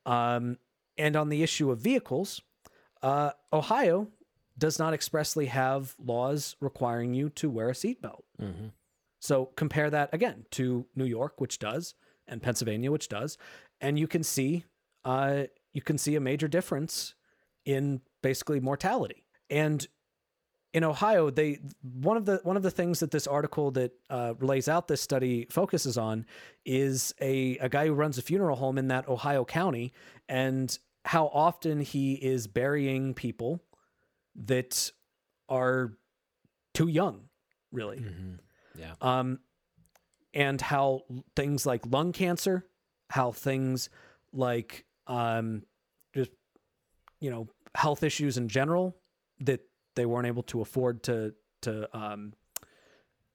Um, and on the issue of vehicles, uh, Ohio does not expressly have laws requiring you to wear a seatbelt. So compare that again to New York, which does, and Pennsylvania, which does, and you can see, uh, you can see a major difference in basically mortality. And in Ohio, they one of the one of the things that this article that uh, lays out this study focuses on is a a guy who runs a funeral home in that Ohio county, and how often he is burying people that are too young, really Yeah. um, and how things like lung cancer, how things like um, just you know health issues in general that they weren't able to afford to to um,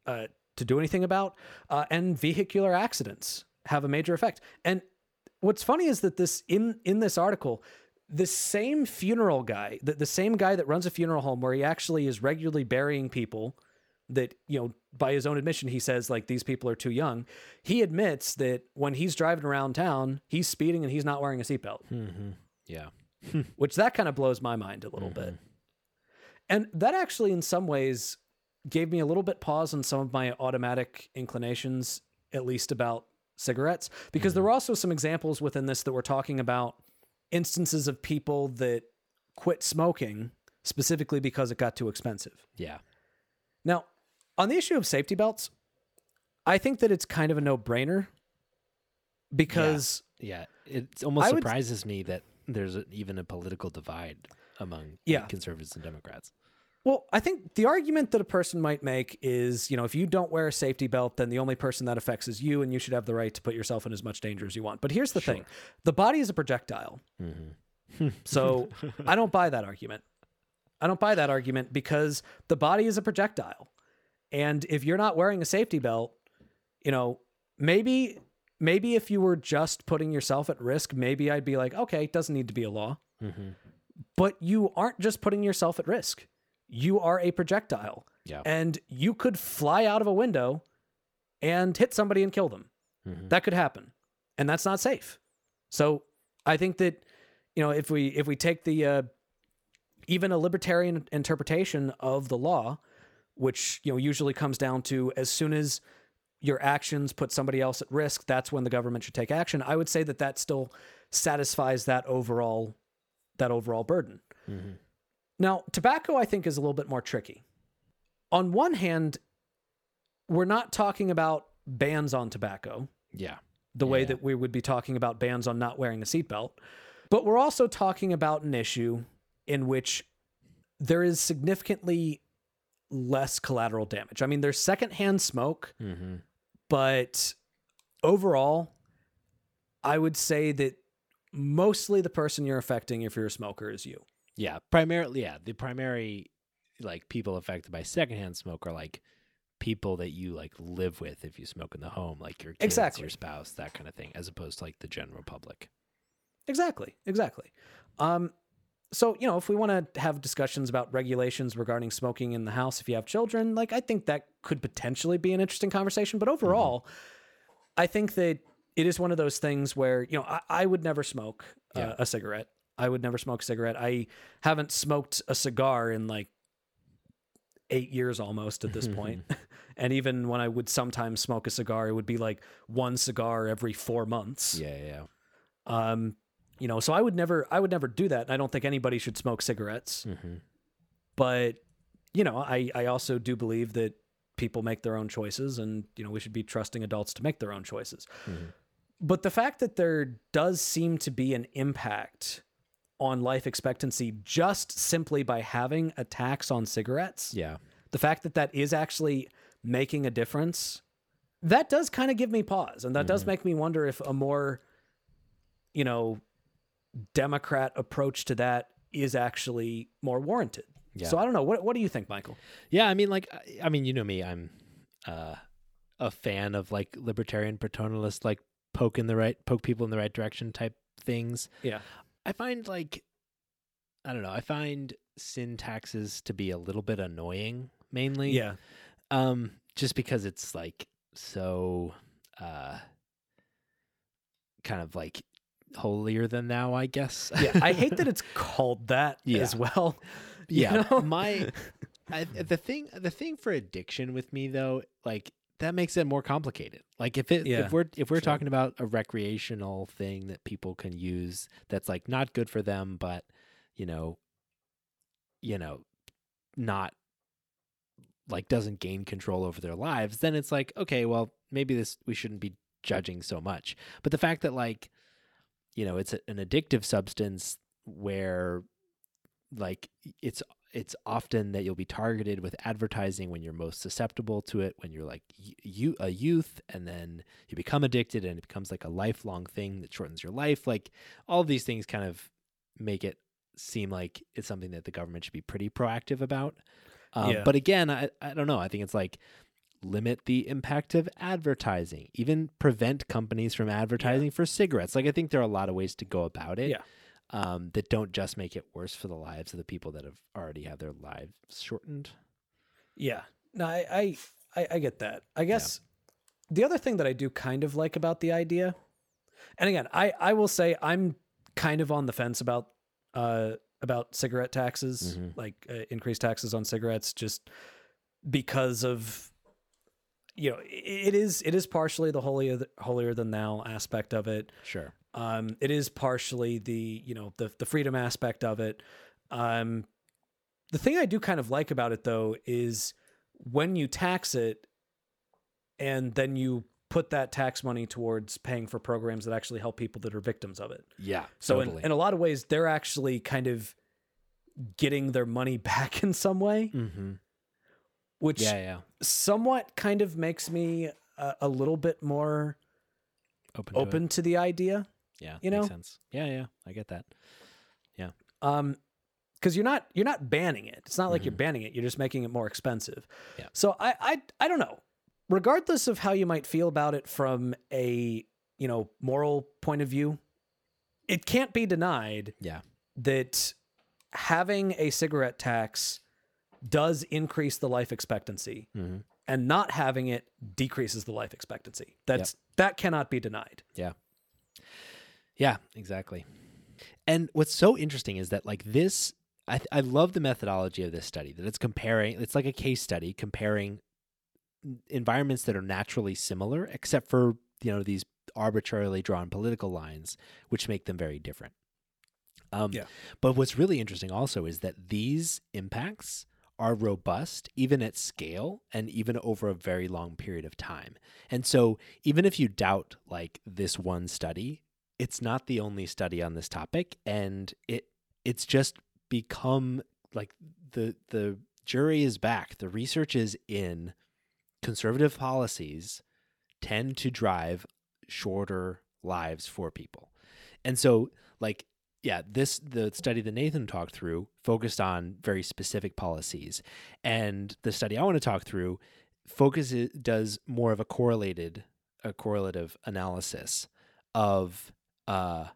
uh, to do anything about, uh, and vehicular accidents have a major effect. And what's funny is that this in in this article the same funeral guy the, the same guy that runs a funeral home where he actually is regularly burying people that you know by his own admission he says like these people are too young he admits that when he's driving around town he's speeding and he's not wearing a seatbelt Mm-hmm. Yeah. which that kind of blows my mind a little bit and that actually in some ways gave me a little bit pause on some of my automatic inclinations at least about cigarettes because there mm-hmm. were also some examples within this that were talking about instances of people that quit smoking specifically because it got too expensive Yeah. now, on the issue of safety belts, I think that it's kind of a no-brainer because Yeah. It almost I would- surprises me that there's a, even a political divide among Yeah. conservatives and Democrats. well, I think the argument that a person might make is, you know, if you don't wear a safety belt, then the only person that affects is you and you should have the right to put yourself in as much danger as you want. But here's the thing. The body is a projectile. Mm-hmm. <laughs> so, I don't buy that argument. I don't buy that argument because the body is a projectile. And if you're not wearing a safety belt, you know, maybe maybe if you were just putting yourself at risk, maybe I'd be like, okay, it doesn't need to be a law. Mm-hmm. But you aren't just putting yourself at risk. You are a projectile. Yeah. And you could fly out of a window and hit somebody and kill them. That could happen. And that's not safe. So I think that, you know, if we if we take the uh, even a libertarian interpretation of the law, which you know usually comes down to as soon as your actions put somebody else at risk, that's when the government should take action. I would say that that still satisfies that overall that overall burden. Now, tobacco I think is a little bit more tricky. On one hand, we're not talking about bans on tobacco Yeah. the way Yeah. that we would be talking about bans on not wearing a seatbelt. But we're also talking about an issue in which there is significantly less collateral damage. I mean, there's secondhand smoke, Mm-hmm. but overall, I would say that mostly the person you're affecting if you're a smoker is you. Yeah. Primarily, yeah. The primary like people affected by secondhand smoke are like people that you like live with if you smoke in the home, like your kids, Exactly. your spouse, that kind of thing, as opposed to like the general public. Exactly, exactly. Um, so you know, if we want to have discussions about regulations regarding smoking in the house, if you have children, like I think that could potentially be an interesting conversation. But overall, I think that it is one of those things where you know I, I would never smoke uh, a cigarette. I would never smoke a cigarette. I haven't smoked a cigar in like eight years almost at this point. <laughs> <laughs> and even when I would sometimes smoke a cigar, it would be like one cigar every four months. Yeah, yeah. Um, you know, so I would never, I would never do that. And I don't think anybody should smoke cigarettes. Mm-hmm. But you know, I, I also do believe that people make their own choices, and you know, we should be trusting adults to make their own choices. Mhm. But the fact that there does seem to be an impact on life expectancy just simply by having a tax on cigarettes, Yeah. the fact that that is actually making a difference, that does kind of give me pause. And that Mm-hmm. does make me wonder if a more, you know, Democrat approach to that is actually more warranted. Yeah. So I don't know. What, what do you think, Michael? Yeah, I mean, like, I- mean, you know me, I'm uh, a fan of like libertarian paternalist, like poke in the right, poke people in the right direction type things. Yeah. I find like, I don't know, I find sin taxes to be a little bit annoying, mainly. Yeah. Um, just because it's like so, uh, kind of like holier than thou, I guess. Yeah. I hate that <laughs> it's called that Yeah. as well. you yeah know? my <laughs> I, the thing the thing for addiction with me though like that makes it more complicated like if it Yeah, if we're if we're sure. talking about a recreational thing that people can use that's like not good for them but you know you know not like doesn't gain control over their lives then it's like okay well maybe this we shouldn't be judging so much but the fact that like you know it's an addictive substance where like it's it's often that you'll be targeted with advertising when you're most susceptible to it when you're like you a youth and then you become addicted and it becomes like a lifelong thing that shortens your life. Like all these things kind of make it seem like it's something that the government should be pretty proactive about. Um, Yeah. but again I, I don't know. I think it's like limit the impact of advertising even prevent companies from advertising for cigarettes. Like i think there are a lot of ways to go about it. Yeah. Um, that don't just make it worse for the lives of the people that have already had their lives shortened. Yeah. No, I, I, I, get that. I guess the other thing that I do kind of like about the idea, and again, I, I will say I'm kind of on the fence about, uh, about cigarette taxes, Mhm. like uh, increased taxes on cigarettes, just because of, you know, it is it is partially the holier holier than thou aspect of it. Sure. Um, it is partially the you know the the freedom aspect of it. Um, the thing I do kind of like about it though is when you tax it, and then you put that tax money towards paying for programs that actually help people that are victims of it. Yeah. So totally. in, in a lot of ways, they're actually kind of getting their money <laughs> back in some way, mm-hmm. which Yeah, yeah. somewhat kind of makes me a, a little bit more Open. To open to the idea. Yeah. you makes know? sense. Yeah, yeah. I get that. Yeah. Um because you're not you're not banning it it's not like you're Mhm. banning it you're just making it more expensive Yeah. so I, I i don't know regardless of how you might feel about it from a you know moral point of view it can't be denied Yeah. that having a cigarette tax does increase the life expectancy Mm-hmm. and not having it decreases the life expectancy that's that cannot be denied Yeah, exactly. And what's so interesting is that like this, I I love the methodology of this study that it's comparing. It's like a case study comparing environments that are naturally similar, except for you know these arbitrarily drawn political lines, which make them very different. Um, Yeah. But what's really interesting also is that these impacts are robust even at scale and even over a very long period of time. And so even if you doubt like this one study, it's not the only study on this topic and it it's just become like the the jury is back. The research is in conservative policies tend to drive shorter lives for people. And so like yeah, this the study that Nathan talked through focused on very specific policies, and the study I want to talk through focuses does more of a correlated a correlative analysis of uh,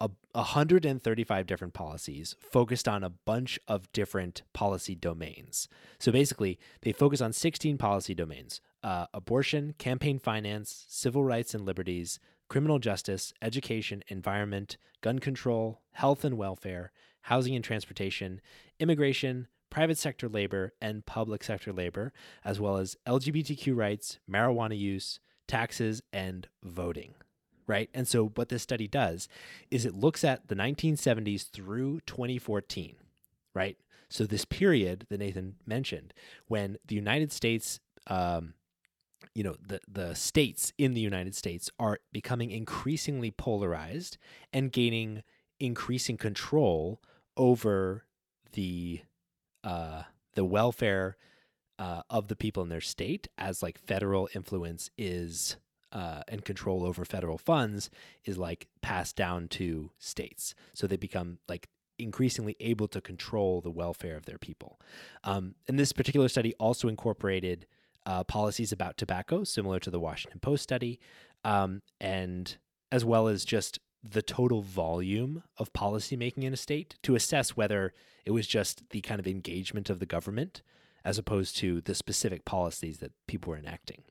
a 135 different policies focused on a bunch of different policy domains. So basically, they focus on 16 policy domains: uh, abortion, campaign finance, civil rights and liberties, criminal justice, education, environment, gun control, health and welfare, housing and transportation, immigration, private sector labor, and public sector labor, as well as LGBTQ rights, marijuana use, taxes, and voting. Right. And so, what this study does is it looks at the 1970s through 2014. Right. So, this period that Nathan mentioned, when the United States, um, you know the the states in the United States are becoming increasingly polarized and gaining increasing control over the uh, the welfare uh, of the people in their state as like federal influence is uh, and control over federal funds is like passed down to states. So they become like increasingly able to control the welfare of their people. Um, and this particular study also incorporated uh, policies about tobacco, similar to the Washington Post study, um, and as well as just the total volume of policymaking in a state to assess whether it was just the kind of engagement of the government as opposed to the specific policies that people were enacting.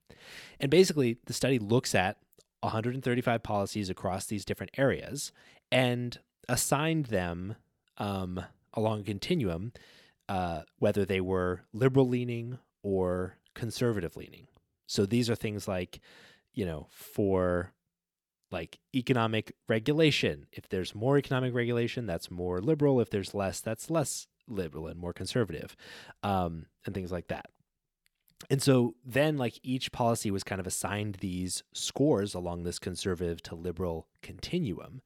And basically, the study looks at 135 policies across these different areas and assigned them um, along a continuum, uh, whether they were liberal leaning or conservative leaning. So these are things like, you know, for like economic regulation. If there's more economic regulation, that's more liberal. If there's less, that's less liberal and more conservative, um, and things like that. And so then, like, each policy was kind of assigned these scores along this conservative to liberal continuum.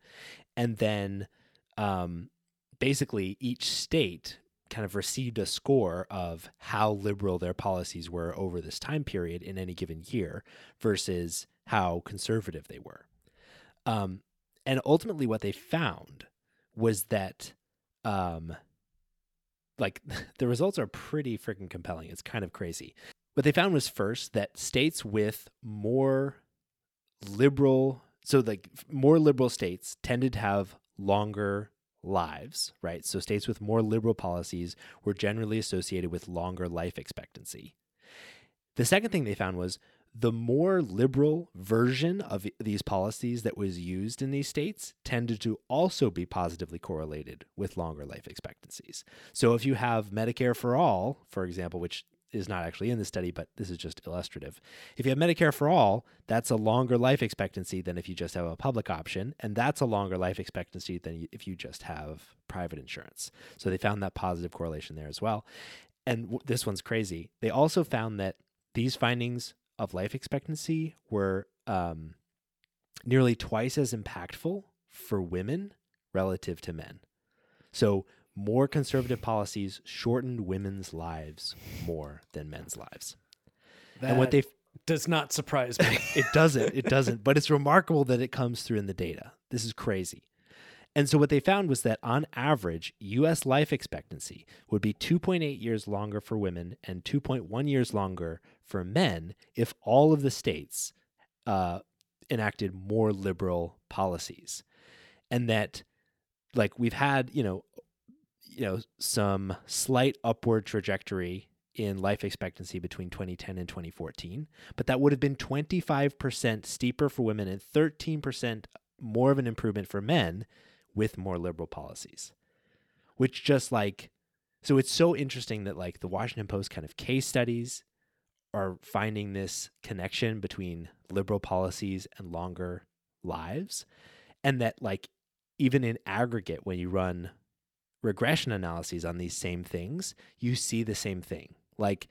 And then um, basically, each state kind of received a score of how liberal their policies were over this time period in any given year versus how conservative they were. Um, and ultimately, what they found was that, um, like, <laughs> the results are pretty freaking compelling. It's kind of crazy. What they found was first that states with more liberal, so like more liberal states tended to have longer lives, right? So states with more liberal policies were generally associated with longer life expectancy. The second thing they found was the more liberal version of these policies that was used in these states tended to also be positively correlated with longer life expectancies. So if you have Medicare for all, for example, which is not actually in the study, but this is just illustrative. If you have Medicare for all, that's a longer life expectancy than if you just have a public option, and that's a longer life expectancy than if you just have private insurance. So they found that positive correlation there as well. And w- this one's crazy. They also found that these findings of life expectancy were um, nearly twice as impactful for women relative to men. So, more conservative policies shortened women's lives more than men's lives. That and what they does not surprise me. <laughs> it doesn't, it doesn't, but it's remarkable that it comes through in the data. This is crazy. And so what they found was that on average, US life expectancy would be 2.8 years longer for women and 2.1 years longer for men if all of the states uh, enacted more liberal policies. And that like we've had, you know, you know, some slight upward trajectory in life expectancy between 2010 and 2014, but that would have been 25% steeper for women and 13% more of an improvement for men with more liberal policies. Which just like so it's so interesting that like the Washington Post kind of case studies are finding this connection between liberal policies and longer lives and that like even in aggregate when you run regression analyses on these same things, you see the same thing. Like,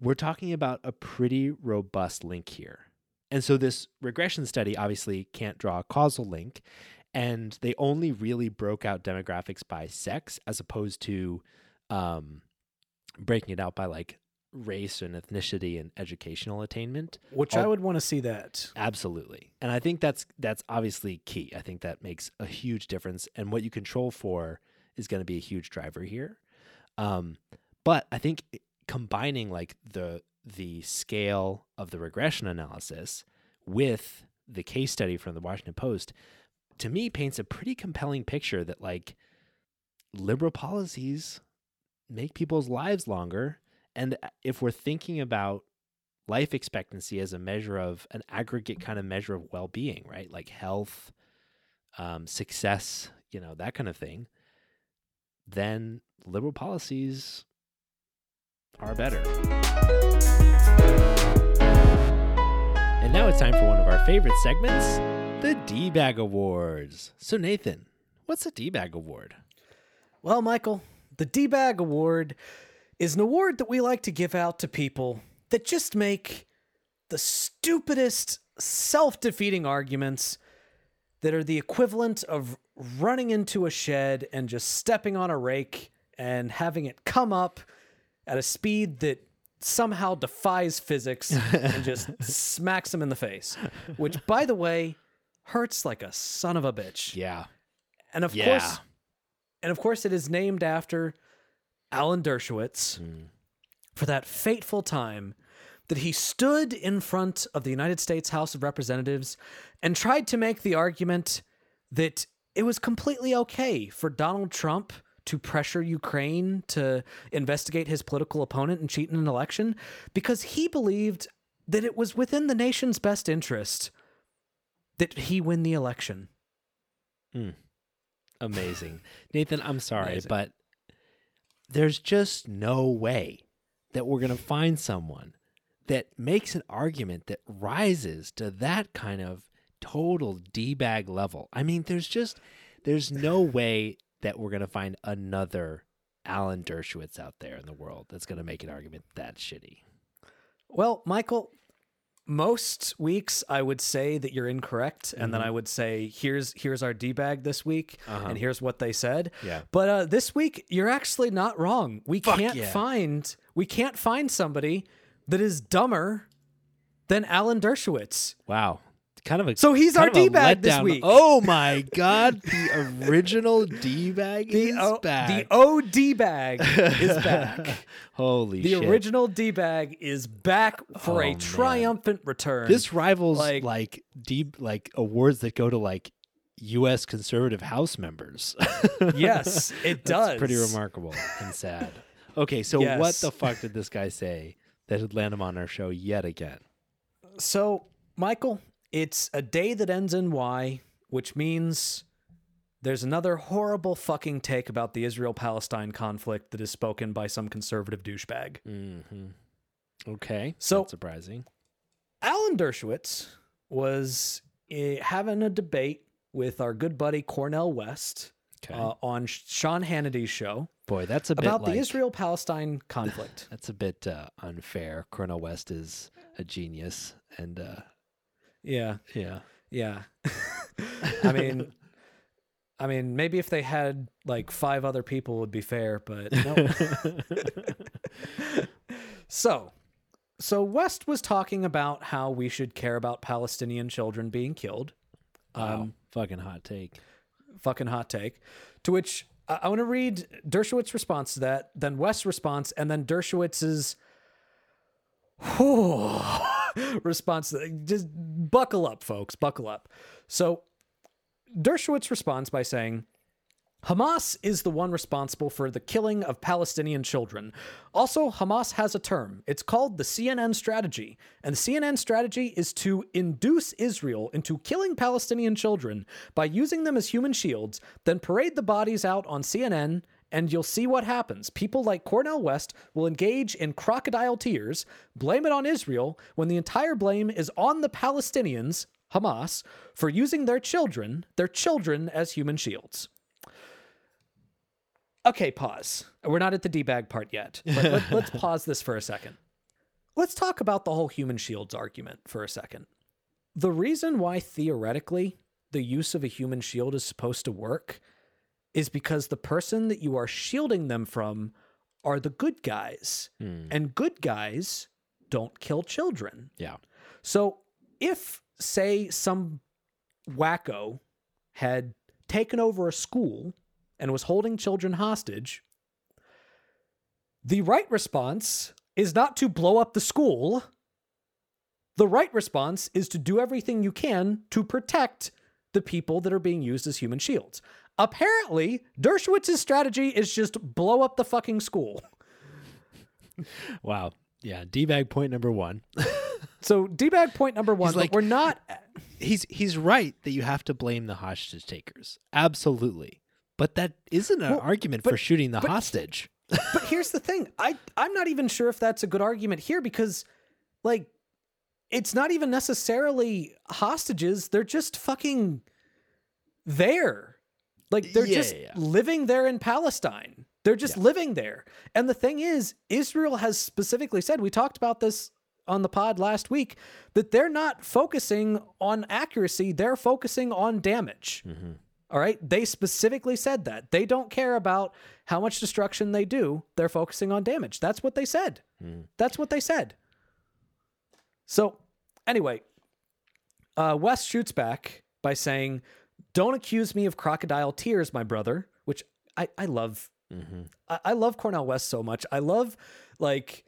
we're talking about a pretty robust link here. And so, this regression study obviously can't draw a causal link. And they only really broke out demographics by sex as opposed to um, breaking it out by like race and ethnicity and educational attainment which All- I would want to see that. Absolutely. And I think that's that's obviously key. I think that makes a huge difference and what you control for is going to be a huge driver here. Um, but I think combining like the the scale of the regression analysis with the case study from the Washington Post to me paints a pretty compelling picture that like liberal policies make people's lives longer. And uh, if we're thinking about life expectancy as a measure of an aggregate kind of measure of well-being right? Like health um, success you know that kind of thing then liberal policies are better. And now it's time for one of our favorite segments the d-bag awards. So nathan what's a d-bag award? Well, Michael, the D-Bag Award is an award that we like to give out to people that just make the stupidest, self-defeating arguments that are the equivalent of running into a shed and just stepping on a rake and having it come up at a speed that somehow defies physics and just <laughs> smacks them in the face, which, by the way, hurts like a son of a bitch. Yeah. And of Yeah. course, and of course, it is named after Alan Dershowitz Hmm. for that fateful time that he stood in front of the United States House of Representatives and tried to make the argument that it was completely okay for Donald Trump to pressure Ukraine to investigate his political opponent and cheat in an election because he believed that it was within the nation's best interest that he win the election. Hmm. Amazing. <laughs> Nathan, I'm sorry, Amazing. but there's just no way that we're going to find someone that makes an argument that rises to that kind of total D-bag level. I mean, there's just there's no <laughs> way that we're going to find another Alan Dershowitz out there in the world that's going to make an argument that shitty. Well, Michael, most weeks I would say that you're incorrect, and then I would say here's here's our d bag this week, and here's what they said. Yeah. But uh, this week you're actually not wrong. We Fuck can't yeah. find we can't find somebody that is dumber than Alan Dershowitz. Wow. Kind of a So he's our of a D-bag this week. Oh <laughs> my god, the original D-bag The is O- back. the OD bag <laughs> is back. Holy The shit. original D bag is back for Oh, a man. triumphant return. This rivals like, Like- deep like awards that go to like U.S. conservative House members. <laughs> yes, it does. pretty remarkable and sad. Okay, so what the fuck did this guy say that would land him on our show yet again? So, Michael, it's a day that ends in Y, which means there's another horrible fucking take about the Israel Palestine conflict that is spoken by some conservative douchebag. Mm-hmm. Okay, So- not surprising. Alan Dershowitz was eh, having a debate with our good buddy Cornel West Okay, uh, on Sean Hannity's show boy, that's a bit about like, the Israel Palestine conflict. <laughs> That's a bit uh, unfair. Cornel West is a genius, and uh, yeah. yeah, Yeah. <laughs> I mean I mean maybe if they had like five other people would be fair, but <laughs> no. so so West was talking about how we should care about Palestinian children being killed. wow, Um fucking hot take. fucking hot take. To which I, I want to read Dershowitz's response to that, then West's response, and then Dershowitz's <sighs> <sighs> <laughs> <laughs> response. Just buckle up, folks. Buckle up. So Dershowitz responds by saying, Hamas is the one responsible for the killing of Palestinian children. Also, Hamas has a term. It's called the CNN strategy. And the CNN strategy is to induce Israel into killing Palestinian children by using them as human shields, then parade the bodies out on CNN, and you'll see what happens. People like Cornel West will engage in crocodile tears, blame it on Israel, when the entire blame is on the Palestinians, Hamas, for using their children, their children as human shields. Okay, pause. We're not at the debag part yet, but let, <laughs> let's pause this for a second. Let's talk about the whole human shields argument for a second. The reason why theoretically the use of a human shield is supposed to work is because the person that you are shielding them from are the good guys, Hmm. and good guys don't kill children. Yeah. So if, say, some wacko had taken over a school and was holding children hostage, the right response is not to blow up the school. The right response is to do everything you can to protect the people that are being used as human shields. Apparently, Dershowitz's strategy is just blow up the fucking school. Wow. Yeah. D bag point number one. <laughs> So, debag point number one, like- we're not he's he's right that you have to blame the hostage takers. Absolutely. But that isn't an Well, argument but- for shooting the but- hostage. <laughs> but here's the thing i i'm not even sure if that's a good argument here because like it's not even necessarily hostages they're just fucking there like they're Yeah, just yeah, yeah. living there in palestine they're just living there and the thing is israel has specifically said we talked about this on the pod last week that they're not focusing on accuracy they're focusing on damage All right. They specifically said that. They don't care about how much destruction they do. They're focusing on damage. That's what they said. That's what they said. So, anyway, uh, West shoots back by saying, Don't accuse me of crocodile tears, my brother, which I, I love. I, I love Cornel West so much. I love, like,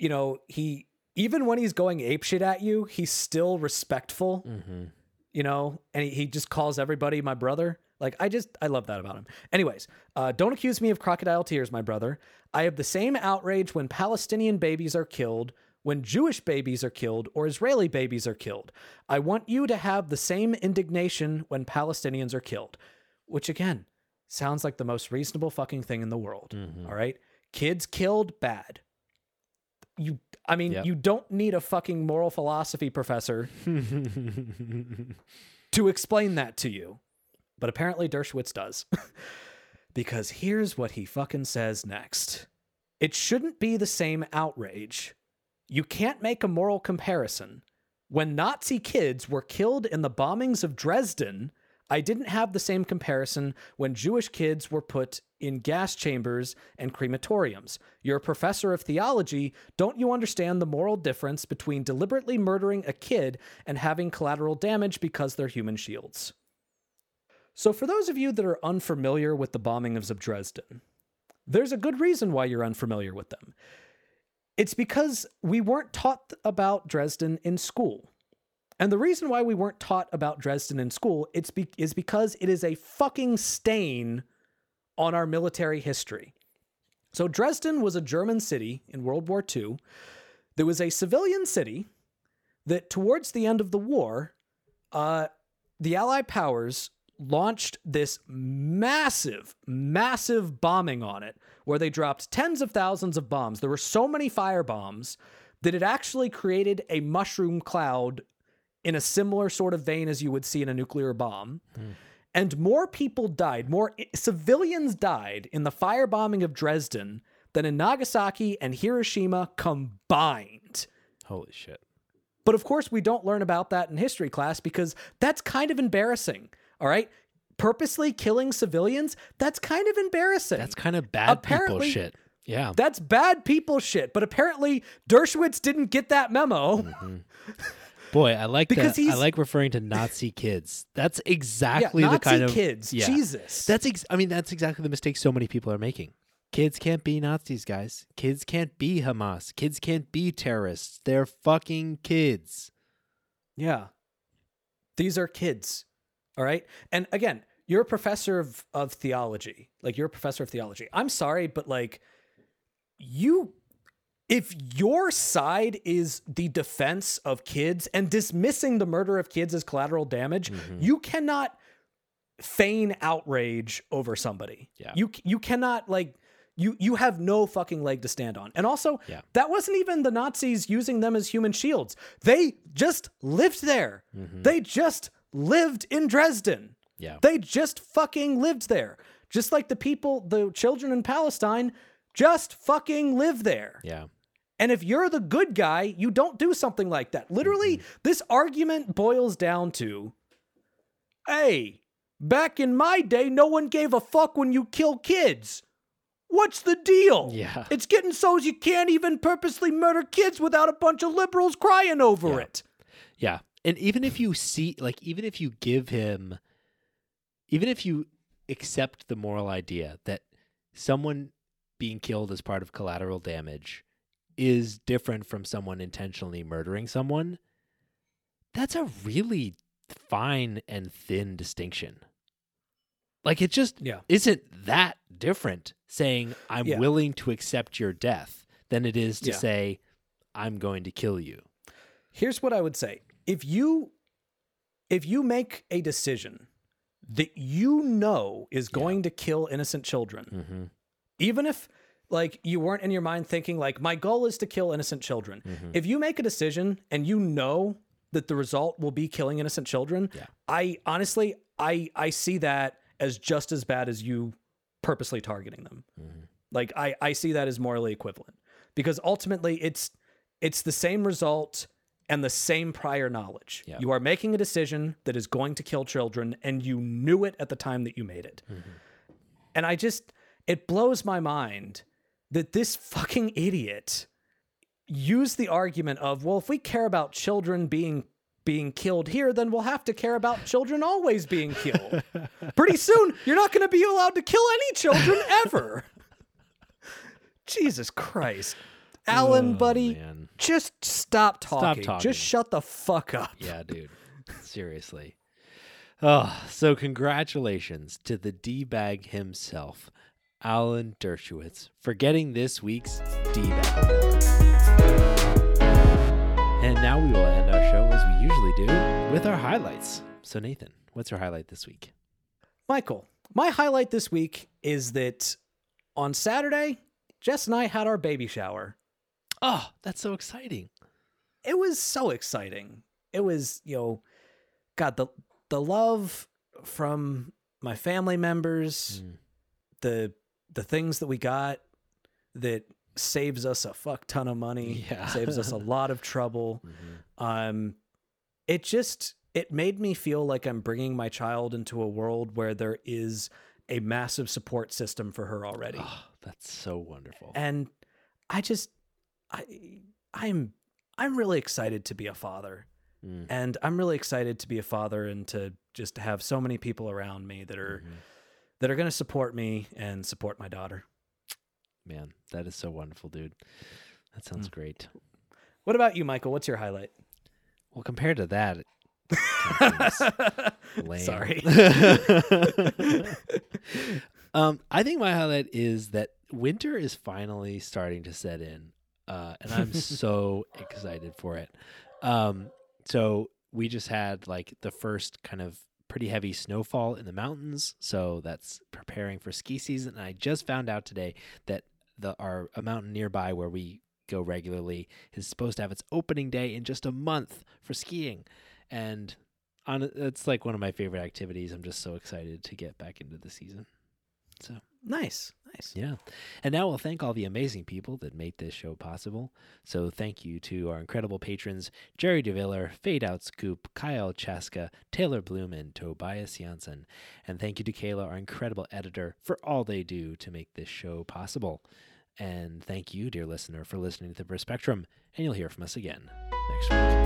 you know, he, even when he's going apeshit at you, he's still respectful Mm-hmm. you know, and he, he just calls everybody my brother. Like, I just, I love that about him. Anyways, uh, don't accuse me of crocodile tears, my brother. I have the same outrage when Palestinian babies are killed, when Jewish babies are killed, or Israeli babies are killed. I want you to have the same indignation when Palestinians are killed, which again sounds like the most reasonable fucking thing in the world. Mm-hmm. all right. Kids killed, bad. You, I mean, Yep. you don't need a fucking moral philosophy professor <laughs> to explain that to you. But apparently Dershowitz does. <laughs> because here's what he fucking says next. It shouldn't be the same outrage. You can't make a moral comparison. When Nazi kids were killed in the bombings of Dresden, I didn't have the same comparison when Jewish kids were put in gas chambers and crematoriums. You're a professor of theology. Don't you understand the moral difference between deliberately murdering a kid and having collateral damage because they're human shields? So, for those of you that are unfamiliar with the bombing of Dresden, there's a good reason why you're unfamiliar with them. It's because we weren't taught about Dresden in school. And the reason why we weren't taught about Dresden in school it's be- is because it is a fucking stain on our military history. So, Dresden was a German city in World War II. There was a civilian city that, towards the end of the war, uh, the Allied powers launched this massive, massive bombing on it where they dropped tens of thousands of bombs. There were so many fire bombs that it actually created a mushroom cloud in a similar sort of vein as you would see in a nuclear bomb. And more people died, more civilians died in the firebombing of Dresden than in Nagasaki and Hiroshima combined. Holy shit. But of course, we don't learn about that in history class because that's kind of embarrassing. All right. Purposely killing civilians, that's kind of embarrassing. That's kind of bad people Apparently- shit. Yeah. That's bad people shit. But apparently, Dershowitz didn't get that memo. Mm-hmm. Boy, I like Because that. I like referring to Nazi kids. That's Yeah, exactly Nazi the kind of kids. Yeah. Jesus. That's ex- I mean that's exactly the mistake so many people are making. Kids can't be Nazis, guys. Kids can't be Hamas. Kids can't be terrorists. They're fucking kids. Yeah. These are kids. All right. And again, you're a professor of, of theology. Like you're a professor of theology. I'm sorry, but like you if your side is the defense of kids and dismissing the murder of kids as collateral damage, mm-hmm. you cannot feign outrage over somebody. Yeah. You you cannot like you you have no fucking leg to stand on. And also, Yeah. that wasn't even the Nazis using them as human shields. They just lived there. Mm-hmm. They just lived in Dresden. Yeah. They just fucking lived there. Just like the people, the children in Palestine just fucking live there. Yeah. And if you're the good guy, you don't do something like that. Literally, Mm-hmm. this argument boils down to hey, back in my day, no one gave a fuck when you kill kids. What's the deal? Yeah. It's getting so you can't even purposely murder kids without a bunch of liberals crying over Yeah. it. Yeah. And even if you see like even if you give him even if you accept the moral idea that someone being killed as part of collateral damage is different from someone intentionally murdering someone, that's a really fine and thin distinction. Like it just Yeah. isn't that different saying I'm Yeah. willing to accept your death than it is to Yeah. say I'm going to kill you. Here's what I would say. If you if you make a decision that you know is going to kill innocent children, Mhm. even if like you weren't in your mind thinking like my goal is to kill innocent children. If you make a decision and you know that the result will be killing innocent children Yeah. i honestly i i see that as just as bad as you purposely targeting them. Like i i see that as morally equivalent because ultimately it's it's the same result and the same prior knowledge. Yeah. You are making a decision that is going to kill children, and you knew it at the time that you made it. Mm-hmm. And I just, it blows my mind that this fucking idiot used the argument of, well, if we care about children being being killed here, then we'll have to care about children always being killed. <laughs> Pretty soon, you're not going to be allowed to kill any children ever. <laughs> Jesus Christ. Alan, Oh, buddy, man. just stop talking. talking. Just shut the fuck up. Yeah, dude. Seriously. Oh, so congratulations to the D bag himself, Alan Dershowitz, for getting this week's D bag. And now we will end our show as we usually do with our highlights. So, Nathan, what's your highlight this week? Michael, my highlight this week is that on Saturday, Jess and I had our baby shower. Oh, that's so exciting. It was so exciting. It was, you know, God, the the love from my family members, Mm. the the things that we got that saves us a fuck ton of money, Yeah. saves us a <laughs> lot of trouble. Mhm. Um, it just it made me feel like I'm bringing my child into a world where there is a massive support system for her already, Oh, that's so wonderful. and I just I I'm I'm really excited to be a father, Mm. and I'm really excited to be a father and to just have so many people around me that are Mhm. that are going to support me and support my daughter. Man, that is so wonderful, dude. That sounds Mm. great. What about you, Michael? What's your highlight? Well, compared to that, it <laughs> kinda seems lame. Sorry. <laughs> um, I think my highlight is that winter is finally starting to set in, uh, and I'm so excited for it. Um, so we just had like the first kind of pretty heavy snowfall in the mountains, so that's preparing for ski season. And I just found out today that the our a mountain nearby where we go regularly is supposed to have its opening day in just a month for skiing, and on it's like one of my favorite activities. I'm just so excited to get back into the season. So nice, nice. yeah, and now we'll thank all the amazing people that made this show possible. So thank you to our incredible patrons Jerry DeViller, Fade Out Scoop, Kyle Chaska, Taylor Bloom, and Tobias Janssen. And thank you to Kayla, our incredible editor, for all they do to make this show possible. And thank you, dear listener, for listening to the Spectrum. And you'll hear from us again next week.